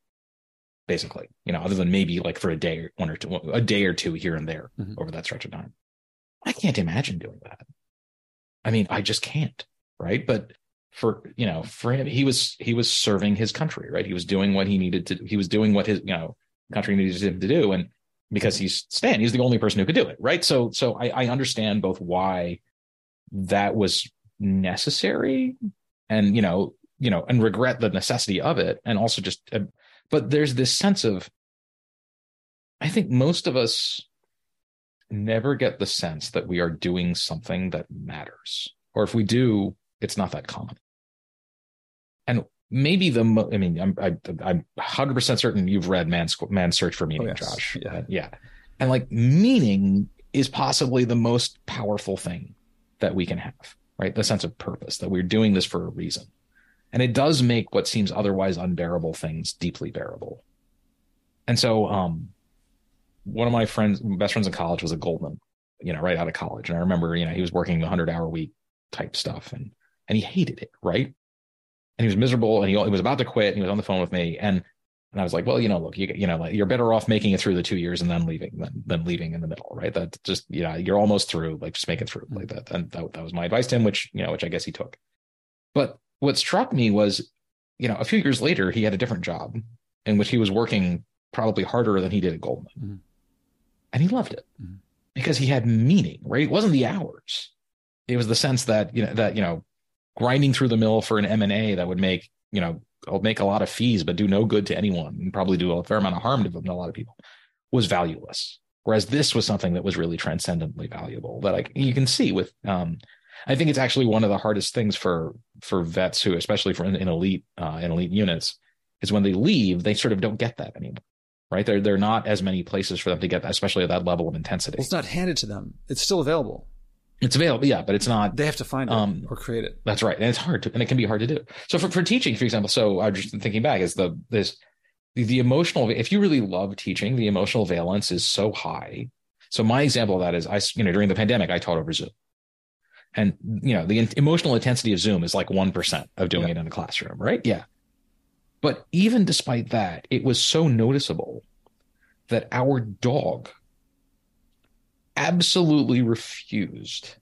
S2: basically. You know, other than maybe like for a day, one or two, a day or two here and there mm-hmm. over that stretch of time. I can't imagine doing that. I mean, I just can't. Right, but for you know for him he was he was serving his country right he was doing what he needed to he was doing what his you know country needed him to do and because he's Stan. He's the only person who could do it, right? So, so I, I understand both why that was necessary, and you know, you know, and regret the necessity of it, and also just, but there's this sense of, I think most of us never get the sense that we are doing something that matters, or if we do, it's not that common. And maybe the mo- I mean I'm I, I'm 100 percent certain you've read Man's Man's Search for Meaning, oh, yes. Josh. Yeah, yeah, and like meaning is possibly the most powerful thing that we can have, right? The sense of purpose that we're doing this for a reason, and it does make what seems otherwise unbearable things deeply bearable. And so, um, one of my friends, best friends in college, was a Goldman, you know, right out of college, and I remember, you know, he was working the hundred hour week type stuff, and and he hated it, right? and he was miserable and he, he was about to quit and he was on the phone with me and and I was like, well, you know, look, you you know, you're better off making it through the two years and then leaving than than leaving in the middle, right? That just you know, you're almost through, like just make it through like that. And that that was my advice to him, which you know, which I guess he took. But what struck me was, you know, a few years later, he had a different job in which he was working probably harder than he did at Goldman, mm-hmm. and he loved it mm-hmm. because he had meaning, right? It wasn't the hours; it was the sense that you know that you know grinding through the mill for an M&A that would make, you know, make a lot of fees, but do no good to anyone and probably do a fair amount of harm to a lot of people was valueless. Whereas this was something that was really transcendently valuable that I, you can see with, um, I think it's actually one of the hardest things for, for vets who, especially for in, in elite, uh, in elite units is when they leave, they sort of don't get that anymore right? There, there are not as many places for them to get that, especially at that level of intensity.
S1: Well, it's not handed to them. It's still available.
S2: It's available, yeah, but it's not.
S1: They have to find it um, or create it.
S2: That's right, and it's hard to, and it can be hard to do. So for, for teaching, for example, so I'm just thinking back is the this the, the emotional. If you really love teaching, the emotional valence is so high So my example of that is I, you know, during the pandemic, I taught over Zoom. And, you know, the emotional intensity of Zoom is like 1% of doing yeah. it in a classroom, right? Yeah. But even despite that, it was so noticeable that our dog absolutely refused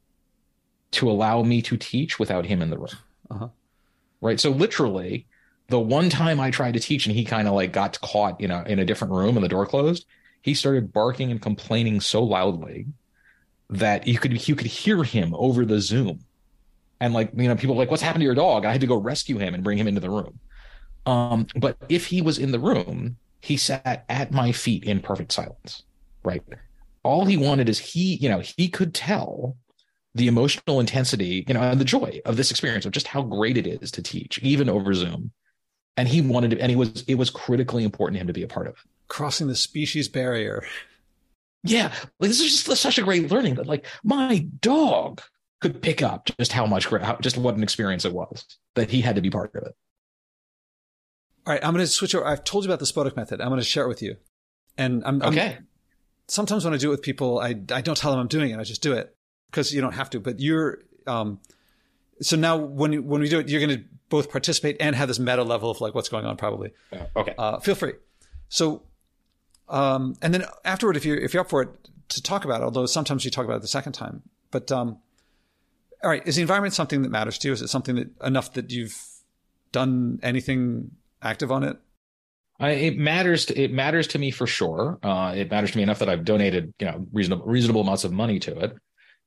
S2: to allow me to teach without him in the room. Uh-huh. Right. So literally, the one time I tried to teach and he kind of like got caught, you know, in a different room and the door closed, he started barking and complaining so loudly that you could you could hear him over the Zoom. And like, you know, people were like, what's happened to your dog? I had to go rescue him and bring him into the room. Um, but if he was in the room, he sat at my feet in perfect silence. Right. All he wanted is he, you know, he could tell the emotional intensity, you know, and the joy of this experience of just how great it is to teach, even over Zoom. And he wanted to, and he was, it was critically important to him to be a part of it.
S1: Crossing the species barrier.
S2: Yeah. Like this is just such a great learning that like my dog could pick up just how much, how, just what an experience it was that he had to be part of it.
S1: All right, I'm going to switch over. I've told you about the Spodek method. I'm going to share it with you. And I'm
S2: okay.
S1: I'm, sometimes when I do it with people, I I don't tell them I'm doing it. I just do it because you don't have to. But you're um, so now when you, when we do it, you're going to both participate and have this meta level of like what's going on. Probably.
S2: Uh, okay.
S1: Uh, feel free. So, um, and then afterward, if you're if you're up for it to talk about it, although sometimes you talk about it the second time, but um, all right, is the environment something that matters to you? Is it something that enough that you've done anything active on it?
S2: I, it matters. To, it matters to me for sure. Uh, it matters to me enough that I've donated, you know, reasonable reasonable amounts of money to it.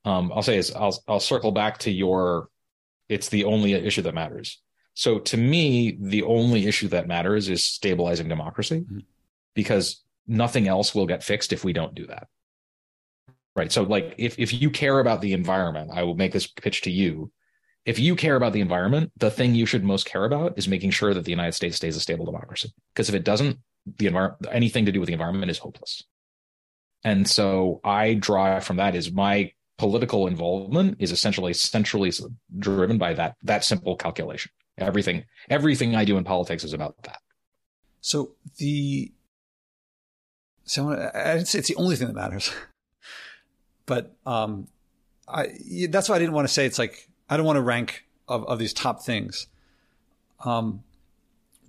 S2: Um, I'll say is I'll I'll circle back to your. It's the only issue that matters. So to me, the only issue that matters is stabilizing democracy, mm-hmm. because nothing else will get fixed if we don't do that. Right. So like if if you care about the environment, I will make this pitch to you if you care about the environment, the thing you should most care about is making sure that the United States stays a stable democracy. Because if it doesn't, the environment, anything to do with the environment is hopeless. And so I draw from that is my political involvement is essentially centrally driven by that that simple calculation. Everything everything I do in politics is about that.
S1: So the so I didn't say it's the only thing that matters, but um, I that's why I didn't want to say it's like I don't want to rank of, of these top things. Um,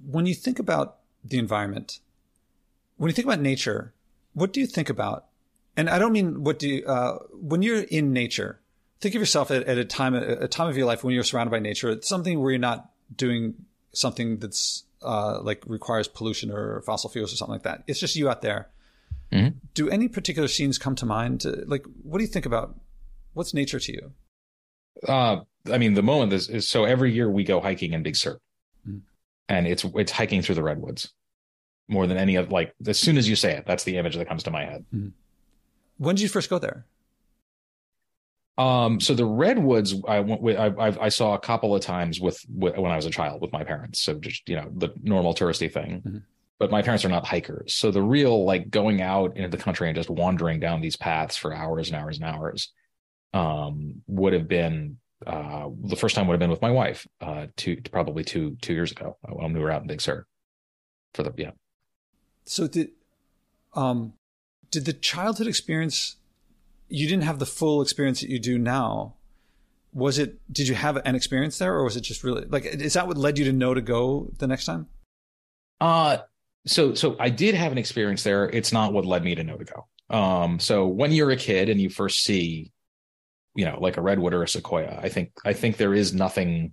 S1: when you think about the environment, when you think about nature, what do you think about? And I don't mean what do you, uh, when you're in nature, think of yourself at, at, a time, a time of your life when you're surrounded by nature, it's something where you're not doing something that's, uh, like requires pollution or fossil fuels or something like that. It's just you out there. Mm-hmm. Do any particular scenes come to mind? Like, what do you think about? What's nature to you?
S2: Uh, I mean, the moment is, is so every year we go hiking in Big Sur, mm. and it's it's hiking through the redwoods more than any of like as soon as you say it, that's the image that comes to my head. Mm.
S1: When did you first go there?
S2: Um, so the redwoods, I went with, I, I, saw a couple of times with, with, when I was a child with my parents. So just you know the normal touristy thing. But my parents are not hikers, so the real like going out into the country and just wandering down these paths for hours and hours and hours um, would have been uh, the first time would have been with my wife, uh, two probably two two years ago when we were out in Big Sur. For the yeah.
S1: So did um did the childhood experience? You didn't have the full experience that you do now. Was it? Did you have an experience there, or was it just really like? Is that what led you to know to go the next time?
S2: Uh so so I did have an experience there. It's not what led me to know to go. Um, so when you're a kid and you first see you know like a redwood or a sequoia i think i think there is nothing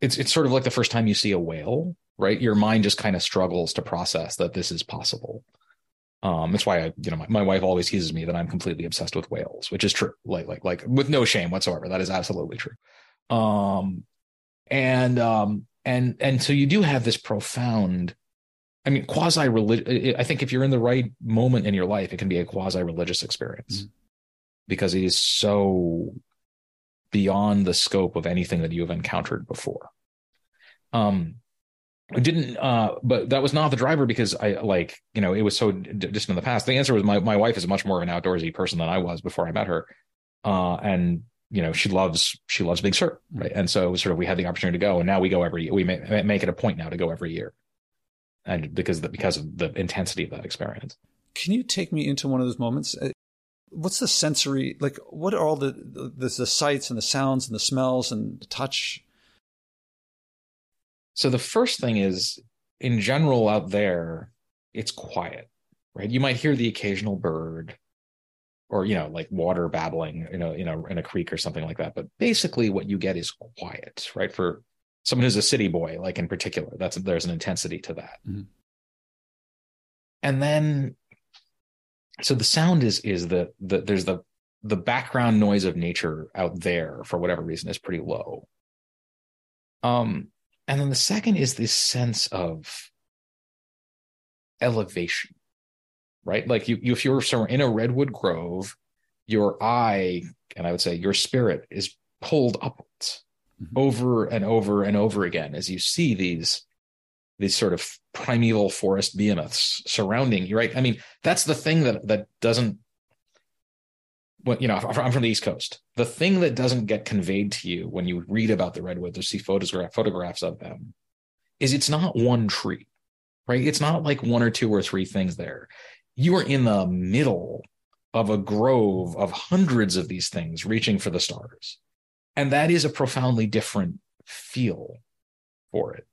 S2: it's it's sort of like the first time you see a whale right? Your mind just kind of struggles to process that this is possible. Um that's why i you know my, my wife always teases me that i'm completely obsessed with whales which is true. Like like like with no shame whatsoever. That is absolutely true. Um and um and and so you do have this profound i mean quasi religious i think if you're in the right moment in your life it can be a quasi religious experience mm-hmm because it is so beyond the scope of anything that you have encountered before. Um, I didn't, uh, but that was not the driver because I like, you know, it was so d- distant in the past. The answer was my, my wife is much more of an outdoorsy person than I was before I met her. Uh, and you know, she loves, she loves Big Sur. Right. And so it was sort of, we had the opportunity to go and now we go every, we make, make it a point now to go every year. And because, the, because of the intensity of that experience.
S1: can you take me into one of those moments? Uh, what's the sensory like? What are all the the, the sights and the sounds and the smells and the touch?
S2: So the first thing is, in general, out there, it's quiet, right? You might hear the occasional bird, or you know, like water babbling, you know, you know, in a creek or something like that. But basically, what you get is quiet, right? For someone who's a city boy, like in particular, that's there's an intensity to that. Mm-hmm. And then so the sound is is the the there's the the background noise of nature out there for whatever reason is pretty low um and then the second is this sense of elevation right like you, you if you're somewhere in a redwood grove your eye and i would say your spirit is pulled mm-hmm. Mm-hmm. over and over and over again as you see these these sort of primeval forest behemoths surrounding you, right? I mean, that's the thing that that doesn't. You know, I'm from the East Coast. The thing that doesn't get conveyed to you when you read about the redwoods or see photograph, photographs of them is it's not one tree, right? It's not like one or two or three things there. You are in the middle of a grove of hundreds of these things reaching for the stars. And that is a profoundly different feel for it.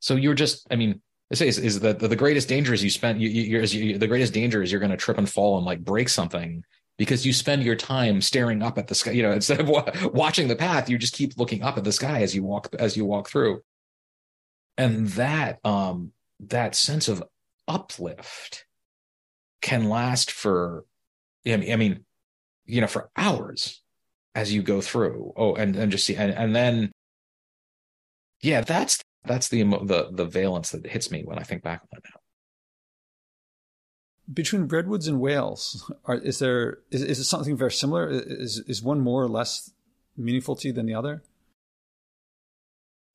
S2: So you're just, I mean, this is, is the, the greatest danger is you spend, you, you, you, the greatest danger is you're going to trip and fall and like break something because you spend your time staring up at the sky. You know, instead of watching the path, you just keep looking up at the sky as you walk, as you walk through. And that, um, that sense of uplift can last for, I mean, you know, for hours as you go through. Oh, and, and just see, and, and then, yeah, that's that's the the the valence that hits me when I think back on it now.
S1: Between redwoods and whales, are, is there is, is it something very similar? Is is one more or less meaningful to you than the other?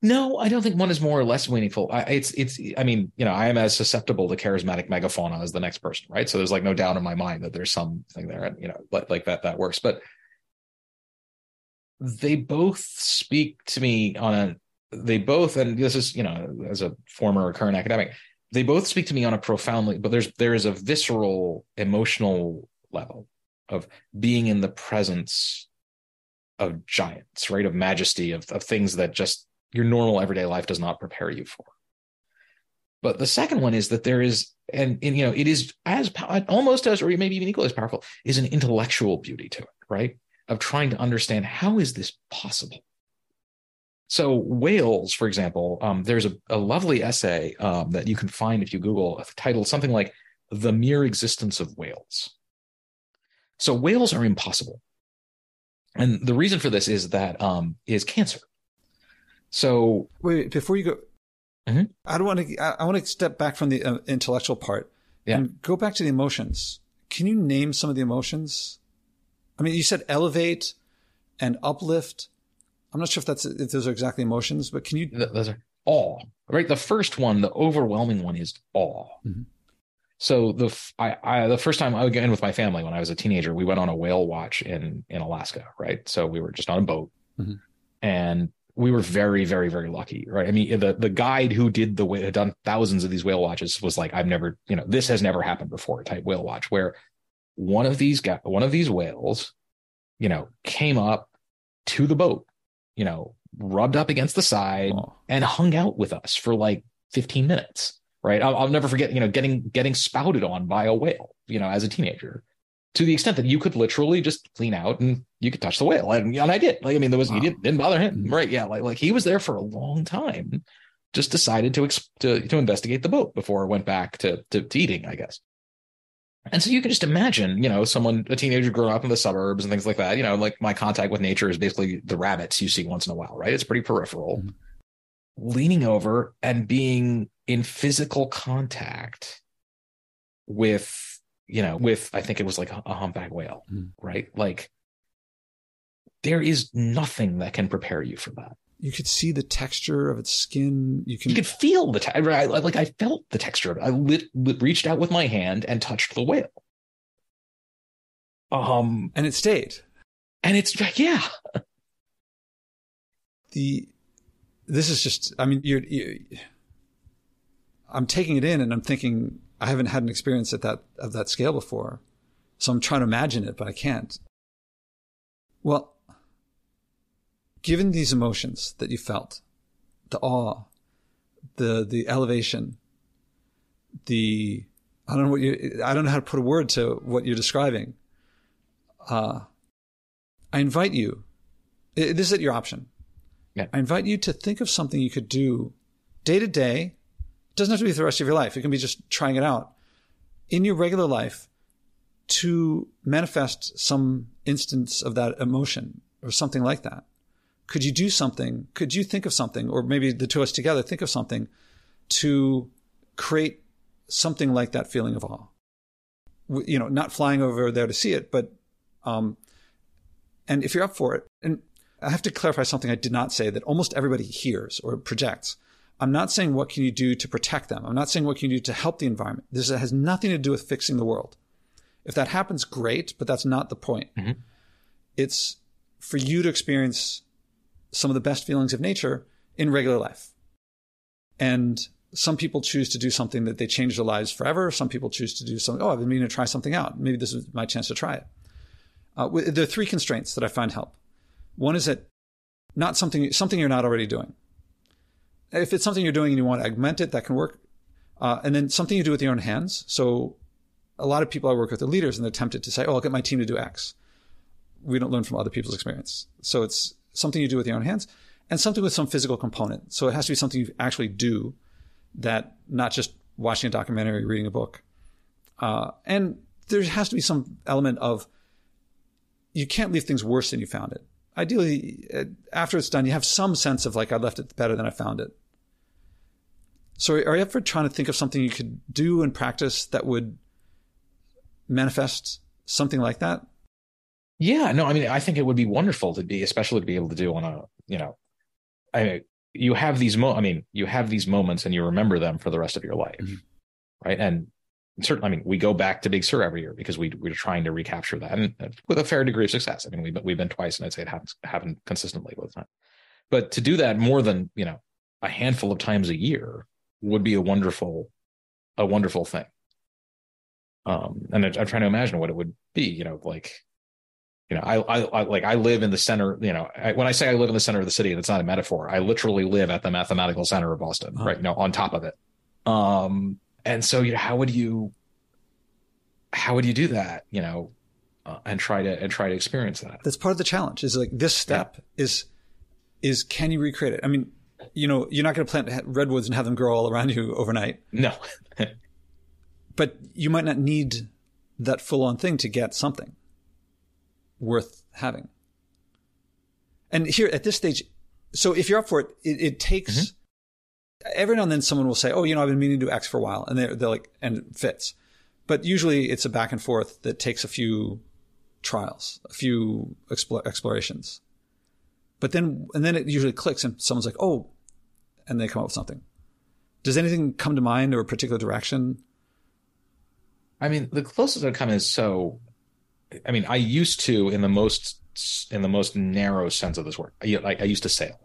S2: No, I don't think one is more or less meaningful. I, it's it's. I mean, you know, I am as susceptible to charismatic megafauna as the next person, right? So there's like no doubt in my mind that there's something there, and you know, like, like that that works. But they both speak to me on a they both, and this is, you know, as a former or current academic, they both speak to me on a profoundly, but there's there is a visceral, emotional level of being in the presence of giants, right? Of majesty, of, of things that just your normal everyday life does not prepare you for. But the second one is that there is, and, and you know, it is as almost as, or maybe even equally as powerful, is an intellectual beauty to it, right? Of trying to understand how is this possible? So whales, for example, um, there's a, a, lovely essay um, that you can find if you Google titled something like "The Mere Existence of Whales." So whales are impossible, and the reason for this is that um, is cancer. So
S1: wait, before you go, mm-hmm. I don't want to. I, want to step back from the uh, intellectual part yeah. and go back to the emotions. Can you name some of the emotions? I mean, you said elevate and uplift I'm not sure if that's if those are exactly emotions, but can you?
S2: Those are awe, right? The first one, the overwhelming one, is awe. Mm-hmm. So the I, I the first time I went with my family when I was a teenager, we went on a whale watch in in Alaska, right? So we were just on a boat, mm-hmm. and we were very very very lucky, right? I mean, the the guide who did the had done thousands of these whale watches was like, I've never, you know, this has never happened before type whale watch where one of these guys, one of these whales, you know, came up to the boat you know, rubbed up against the side oh. and hung out with us for like 15 minutes. Right. I'll, I'll, never forget, you know, getting, getting spouted on by a whale, you know, as a teenager to the extent that you could literally just lean out and you could touch the whale. And, and I did. Like, I mean, there was, wow. he didn't, didn't bother him. Right. Yeah. Like, like he was there for a long time, just decided to, to, to investigate the boat before it went back to, to, to eating, I guess. And so you can just imagine, you know, someone, a teenager growing up in the suburbs and things like that. You know, like my contact with nature is basically the rabbits you see once in a while, right? It's pretty peripheral. Mm-hmm. Leaning over and being in physical contact with, you know, with, I think it was like a, humpback whale, mm-hmm. right? Like there is nothing that can prepare you for that
S1: you could see the texture of its skin. You can
S2: you could feel the texture. Like I felt the texture of it. I lit, lit, reached out with my hand and touched the whale. Um,
S1: and it stayed.
S2: And it's yeah.
S1: the this is just. I mean, you're, you're. I'm taking it in, and I'm thinking, I haven't had an experience at that of that scale before. So I'm trying to imagine it, but I can't. Well, given these emotions that you felt, the awe, the the elevation, the I don't know what you I don't know how to put a word to what you're describing. Uh, I invite you. This is at your option.
S2: Yeah.
S1: I invite you to think of something you could do day to day. It doesn't have to be the rest of your life. It can be just trying it out in your regular life to manifest some instance of that emotion or something like that. Could you do something? Could you think of something, or maybe the two of us together think of something to create something like that feeling of awe? You know, not flying over there to see it, but, um, and if you're up for it, and I have to clarify something I did not say that almost everybody hears or projects. I'm not saying what can you do to protect them. I'm not saying what can you do to help the environment. This has nothing to do with fixing the world. If that happens, great, but that's not the point.
S2: Mm-hmm.
S1: It's for you to experience some of the best feelings of nature in regular life. And some people choose to do something that they change their lives forever. Some people choose to do something. Oh, I've been meaning to try something out. Maybe this is my chance to try it. Uh, there are three constraints that I find help. One is that not something something you're not already doing. If it's something you're doing and you want to augment it, that can work. Uh, and then something you do with your own hands. So a lot of people I work with are leaders and they're tempted to say, "Oh, I'll get my team to do X." We don't learn from other people's experience. So it's something you do with your own hands and something with some physical component. So it has to be something you actually do that not just watching a documentary, reading a book. Uh, and there has to be some element of you can't leave things worse than you found it. Ideally, uh, after it's done, you have some sense of like, I left it better than I found it. So are you ever trying to think of something you could do and practice that would manifest something like that?
S2: Yeah, no, I mean, I think it would be wonderful to be, especially to be able to do on a, you know, I mean, you have these mo, I mean, you have these moments and you remember them for the rest of your life, mm-hmm. right? And certainly, I mean, we go back to Big Sur every year because we we're trying to recapture that, and with a fair degree of success. I mean, we've we've been twice, and I'd say it happens happened consistently both times. But to do that more than you know a handful of times a year would be a wonderful, a wonderful thing. Um, and I'm trying to imagine what it would be, you know, like you know, I, I, I, like I live in the center. You know, I, when I say I live in the center of the city, and it's not a metaphor. I literally live at the mathematical center of Boston, right? You know, on top of it. Um, and so you know, how would you, how would you do that? You know, uh, and try to and try to experience that.
S1: That's part of the challenge. Is like this step yeah. is, is can you recreate it? I mean, you know, you're not going to plant redwoods and have them grow all around you overnight.
S2: No.
S1: but you might not need that full on thing to get something worth having. And here at this stage, so if you're up for it, it, it takes mm-hmm. every now and then someone will say, "Oh, you know, I've been meaning to do X for a while," and they're they're like, and it fits. But usually, it's a back and forth that takes a few trials, a few explore, explorations. But then, and then it usually clicks, and someone's like, "Oh," and they come up with something. Does anything come to mind or a particular direction?
S2: I mean, the closest I've come is so I mean, I used to in the most in the most narrow sense of this word. I, I used to sail,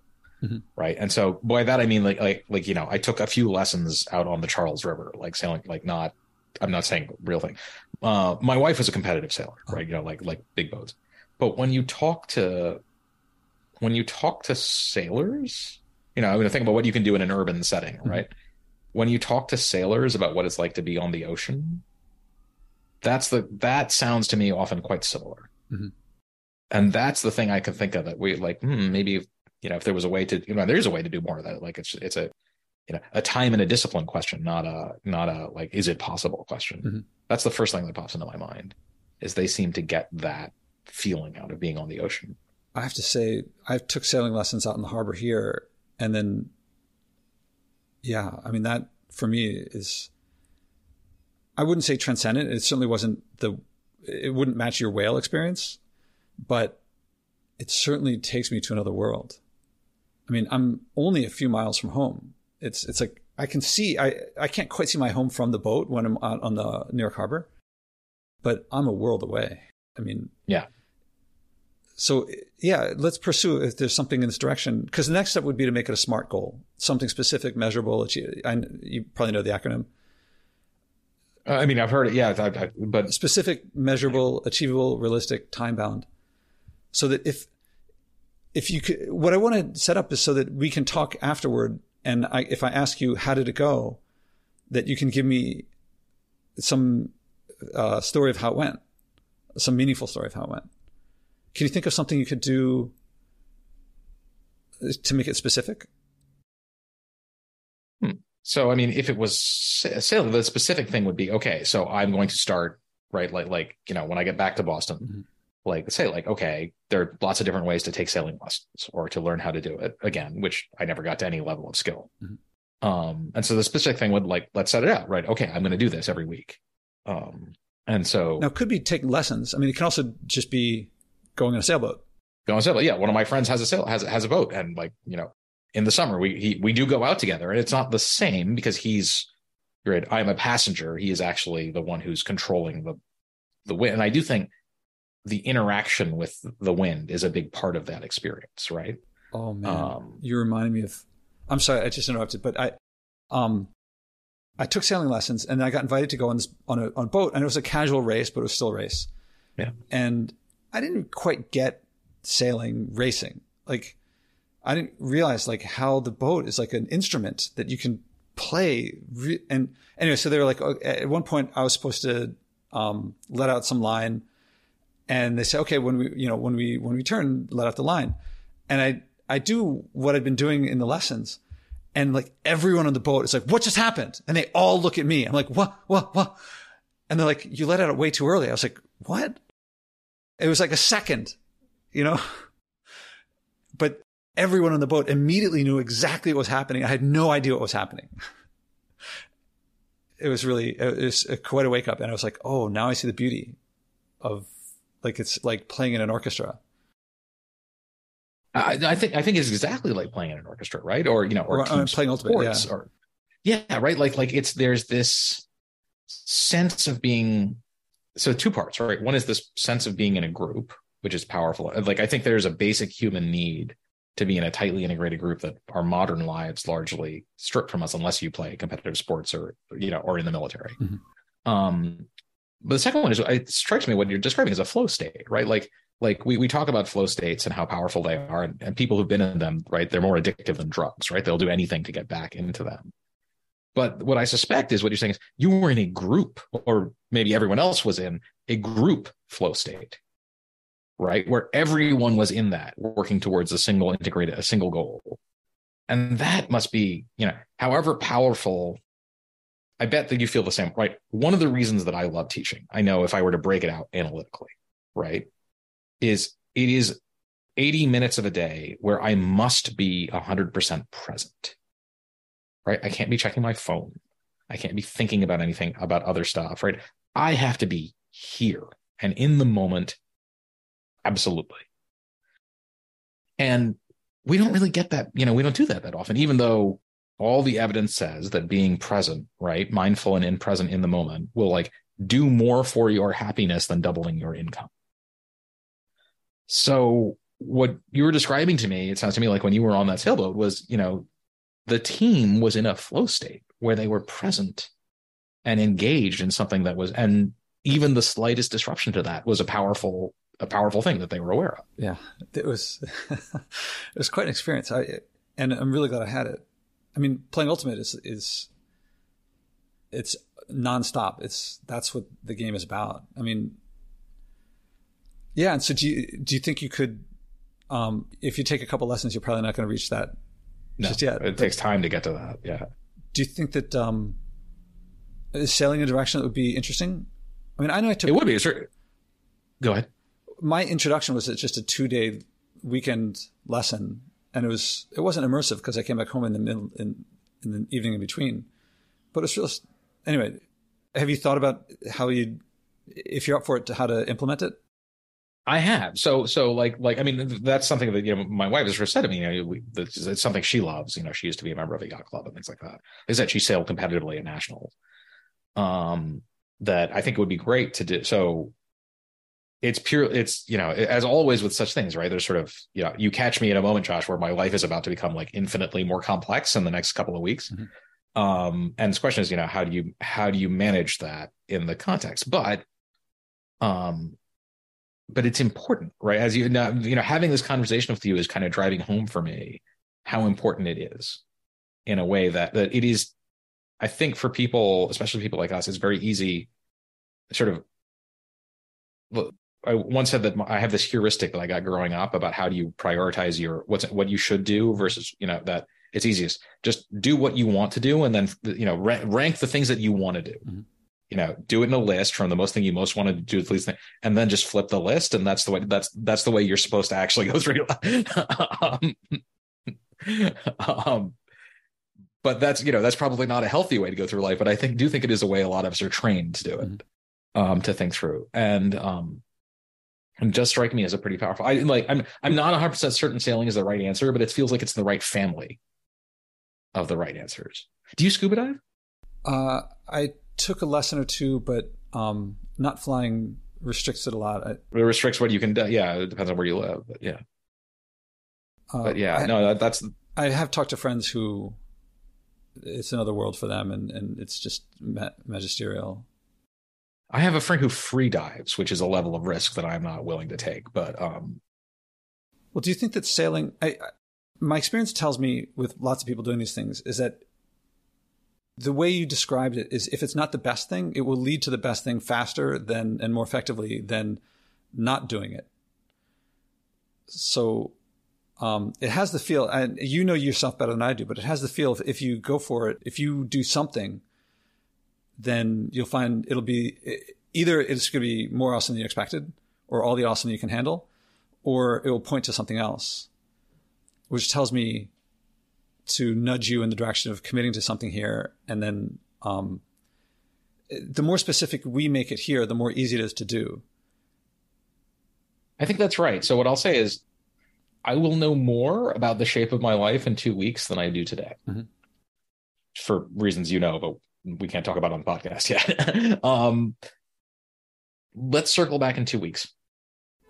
S2: mm-hmm. right? And so by that I mean like like like you know I took a few lessons out on the Charles River, like sailing, like not. I'm not saying real thing. Uh, my wife was a competitive sailor, oh. right? You know, like like big boats. But when you talk to when you talk to sailors, you know, I mean, think about what you can do in an urban setting, mm-hmm. right? When you talk to sailors about what it's like to be on the ocean, that's the that sounds to me often quite similar mm-hmm. and that's the thing i can think of that we like hmm, maybe you know if there was a way to you know there's a way to do more of that like it's it's a you know a time and a discipline question not a not a like is it possible question mm-hmm. that's the first thing that pops into my mind is they seem to get that feeling out of being on the ocean
S1: i have to say i took sailing lessons out in the harbor here and then yeah i mean that for me is I wouldn't say transcendent. It certainly wasn't the, it wouldn't match your whale experience, but it certainly takes me to another world. I mean, I'm only a few miles from home. It's, it's like, I can see, I, I can't quite see my home from the boat when I'm out on the New York harbor, but I'm a world away. I mean,
S2: yeah.
S1: So yeah, let's pursue if there's something in this direction. Because the next step would be to make it a SMART goal, something specific, measurable. I, you probably know the acronym
S2: I mean, I've heard it. Yeah, I, I, but
S1: specific, measurable, achievable, realistic, time bound, so that if if you could, what I want to set up is so that we can talk afterward, and I, if I ask you how did it go, that you can give me some uh, story of how it went, some meaningful story of how it went. Can you think of something you could do to make it specific?
S2: So, I mean, if it was sailing, the specific thing would be okay. So, I'm going to start right, like, like you know, when I get back to Boston, mm-hmm. like say, like, okay, there are lots of different ways to take sailing lessons or to learn how to do it again, which I never got to any level of skill. Mm-hmm. Um, and so the specific thing would like, let's set it out, right? Okay, I'm going to do this every week. Um, and so
S1: now it could be taking lessons. I mean, it can also just be going on a sailboat.
S2: Going on a sailboat. Yeah. One of my friends has a sail, has, has a boat and like, you know, in the summer we, he, we do go out together and it's not the same because he's right. I'm a passenger. He is actually the one who's controlling the, the wind. And I do think the interaction with the wind is a big part of that experience. Right.
S1: Oh man. Um, you reminded me of, I'm sorry, I just interrupted, but I, um, I took sailing lessons and I got invited to go on this, on a on a boat and it was a casual race, but it was still a race.
S2: Yeah.
S1: And I didn't quite get sailing racing. Like I didn't realize like how the boat is like an instrument that you can play. Re- and anyway, so they were like, at one point I was supposed to um, let out some line and they said, okay, when we, you know, when we, when we turn, let out the line. And I, I do what I've been doing in the lessons and like everyone on the boat is like, what just happened? And they all look at me. I'm like, what, what, what? And they're like, you let out way too early. I was like, what? It was like a second, you know? But everyone on the boat immediately knew exactly what was happening. I had no idea what was happening. It was really, it was quite a wake up. And I was like, oh, now I see the beauty of like, it's like playing in an orchestra.
S2: I, I, think I think it's exactly like playing in an orchestra, right? Or you know, or,
S1: or uh, playing ultimate, yeah.
S2: or yeah, right. Like like it's there's this sense of being so two parts, right? One is this sense of being in a group, which is powerful. Like I think there's a basic human need to be in a tightly integrated group that our modern lives largely strip from us, unless you play competitive sports or you know, or in the military. Mm-hmm. Um, but the second one is it strikes me what you're describing as a flow state, right? Like like we, we talk about flow states and how powerful they are and, and people who've been in them right they're more addictive than drugs right they'll do anything to get back into them but what i suspect is what you're saying is you were in a group or maybe everyone else was in a group flow state right where everyone was in that working towards a single integrated a single goal and that must be you know however powerful i bet that you feel the same right one of the reasons that i love teaching i know if i were to break it out analytically right is it is 80 minutes of a day where I must be 100% present. Right? I can't be checking my phone. I can't be thinking about anything about other stuff, right? I have to be here and in the moment absolutely. And we don't really get that, you know, we don't do that that often even though all the evidence says that being present, right, mindful and in present in the moment will like do more for your happiness than doubling your income. So what you were describing to me, it sounds to me like when you were on that sailboat was, you know, the team was in a flow state where they were present and engaged in something that was, and even the slightest disruption to that was a powerful, a powerful thing that they were aware of.
S1: Yeah, it was, it was quite an experience. I, and I'm really glad I had it. I mean, playing Ultimate is, is, it's nonstop. It's, that's what the game is about. I mean, yeah. And so do you, do you think you could, um, if you take a couple lessons, you're probably not going to reach that
S2: no, just yet. It but takes time to get to that. Yeah.
S1: Do you think that, um, is sailing a direction that would be interesting? I mean, I know I took.
S2: It would be. Sure. Go ahead.
S1: My introduction was just a two day weekend lesson, and it was it wasn't immersive because I came back home in the middle in, in the evening in between. But it's real. Anyway, have you thought about how you, if you're up for it, how to implement it?
S2: I have. So, so like, like, I mean, that's something that, you know, my wife has said to me, you know, we, it's something she loves. You know, she used to be a member of a yacht club and things like that. Is that she sailed competitively at nationals. Um, that I think it would be great to do. So it's pure, it's, you know, as always with such things, right? There's sort of, you know, you catch me at a moment, Josh, where my life is about to become like infinitely more complex in the next couple of weeks. Mm-hmm. Um, and the question is, you know, how do you how do you manage that in the context? But um, but it's important, right? As you know, you know, having this conversation with you is kind of driving home for me how important it is in a way that that it is I think for people, especially people like us, it's very easy sort of I once said that I have this heuristic that I got growing up about how do you prioritize your what's what you should do versus you know that it's easiest just do what you want to do and then you know rank, rank the things that you want to do. Mm-hmm. You know, do it in a list from the most thing you most want to do to the least thing, and then just flip the list, and that's the way that's that's the way you're supposed to actually go through. um, um, but that's you know that's probably not a healthy way to go through life. But I think do think it is a way a lot of us are trained to do it, mm-hmm. um, to think through, and um, and just strike me as a pretty powerful. I like I'm I'm not 100 percent certain sailing is the right answer, but it feels like it's the right family of the right answers. Do you scuba dive?
S1: Uh, I took a lesson or two, but um, not flying restricts it a lot. I,
S2: it restricts what you can do. Yeah, it depends on where you live, but yeah. Uh, but yeah, I, no, that, that's.
S1: I have talked to friends who it's another world for them, and and it's just magisterial.
S2: I have a friend who free dives, which is a level of risk that I'm not willing to take. But um,
S1: well, do you think that sailing? I, my experience tells me with lots of people doing these things is that the way you described it is if it's not the best thing, it will lead to the best thing faster than and more effectively than not doing it. So um, it has the feel, and you know yourself better than I do, but it has the feel if, if you go for it, if you do something, then you'll find it'll be either it's going to be more awesome than you expected, or all the awesome you can handle, or it will point to something else, which tells me to nudge you in the direction of committing to something here, and then um, the more specific we make it here, the more easy it is to do.
S2: I think that's right. So what I'll say is I will know more about the shape of my life in two weeks than I do today. Mm-hmm. For reasons you know, but we can't talk about on the podcast yet. um, let's circle back in two weeks.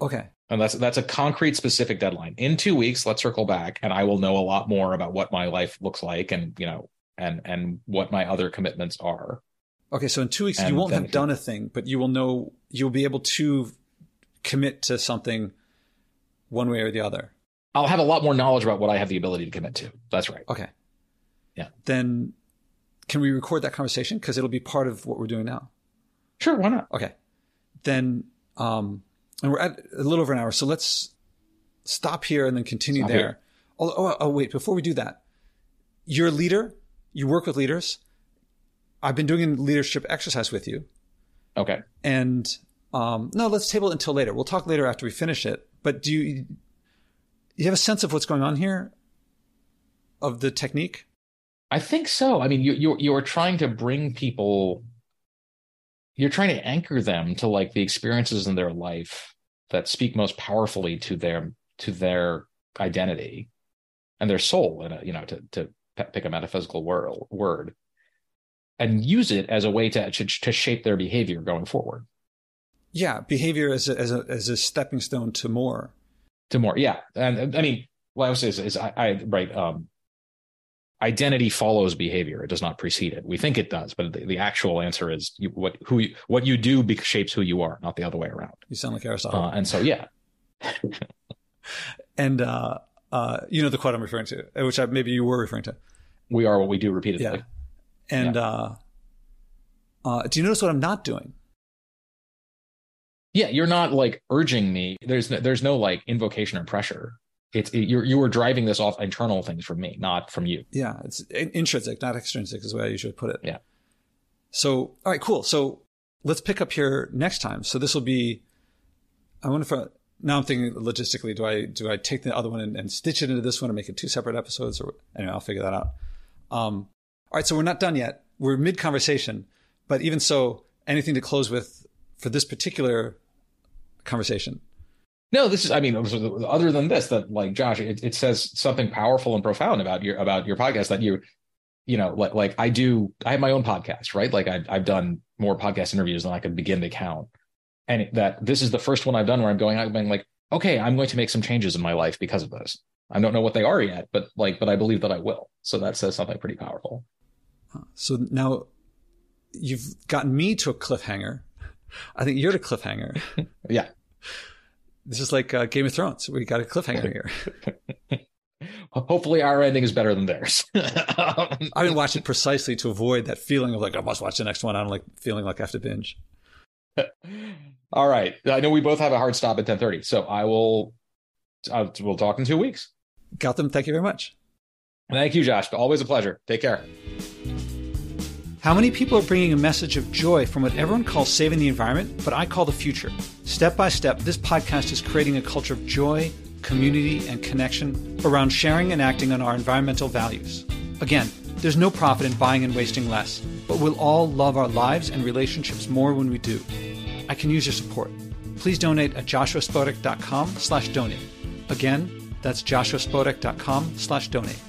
S1: Okay.
S2: And that's that's a concrete, specific deadline. In two weeks, let's circle back, and I will know a lot more about what my life looks like, and you know, and and what my other commitments are.
S1: Okay, so in two weeks, and you won't have done a thing, but you will know you'll be able to commit to something one way or the other.
S2: I'll have a lot more knowledge about what I have the ability to commit to. That's right.
S1: Okay.
S2: Yeah.
S1: Then can we record that conversation? Because it'll be part of what we're doing now.
S2: Sure. Why not?
S1: Okay. Then, um, and we're at a little over an hour. So let's stop here and then continue stop there. Oh, oh, oh, wait. Before we do that, you're a leader. You work with leaders. I've been doing a leadership exercise with you.
S2: Okay.
S1: And um, no, let's table it until later. We'll talk later after we finish it. But do you you have a sense of what's going on here of the technique
S2: i think so i mean you you're, you're trying to bring people you're trying to anchor them to like the experiences in their life that speak most powerfully to their to their identity and their soul and you know to to pick a metaphysical word word and use it as a way to to, to shape their behavior going forward
S1: yeah behavior as a, as a as a stepping stone to more
S2: to more. Yeah, and I mean, what I would say is, is I, I right. Um, identity follows behavior; it does not precede it. We think it does, but the, the actual answer is you, what who you, what you do shapes who you are, not the other way around.
S1: You sound like Aristotle.
S2: Uh, and so, yeah.
S1: and uh, uh, you know the quote I'm referring to, which I, maybe you were referring to.
S2: We are what we do repeatedly.
S1: Yeah. And yeah. Uh, uh, do you notice what I'm not doing?
S2: yeah you're not like urging me there's no, there's no like invocation or pressure it's it, you're you were driving this off internal things from me not from you.
S1: Yeah it's intrinsic not extrinsic is the way i usually put it.
S2: Yeah.
S1: So all right cool. So let's pick up here next time. So this will be i wonder if I, now i'm thinking logistically do i do i take the other one and, and stitch it into this one and make it two separate episodes or anyway i'll figure that out. Um all right so we're not done yet. We're mid conversation but even so anything to close with for this particular conversation.
S2: No, this is. I mean, other than this, that like Josh, it, it says something powerful and profound about your about your podcast that you, you know, like like I do. I have my own podcast, right? Like I, I've done more podcast interviews than I could begin to count, and it, that this is the first one I've done where I'm going. I'm being like, okay, I'm going to make some changes in my life because of this. I don't know what they are yet, but like, but I believe that I will. So that says something pretty powerful.
S1: Uh, so now you've gotten me to a cliffhanger. I think you're the cliffhanger.
S2: yeah.
S1: This is like uh, Game of Thrones. We got a cliffhanger here.
S2: Hopefully, our ending is better than theirs.
S1: I've been watching precisely to avoid that feeling of like I must watch the next one. I don't like feeling like I have to binge.
S2: All right. I know we both have a hard stop at ten thirty, so I will. I, we'll talk in two weeks.
S1: Gautam, thank you very much.
S2: Thank you, Josh. Always a pleasure. Take care.
S1: How many people are bringing a message of joy from what everyone calls saving the environment, but I call the future? Step by step, this podcast is creating a culture of joy, community, and connection around sharing and acting on our environmental values. Again, there's no profit in buying and wasting less, but we'll all love our lives and relationships more when we do. I can use your support. Please donate at joshuaspodek.com slash donate. Again, that's joshuaspodek.com slash donate.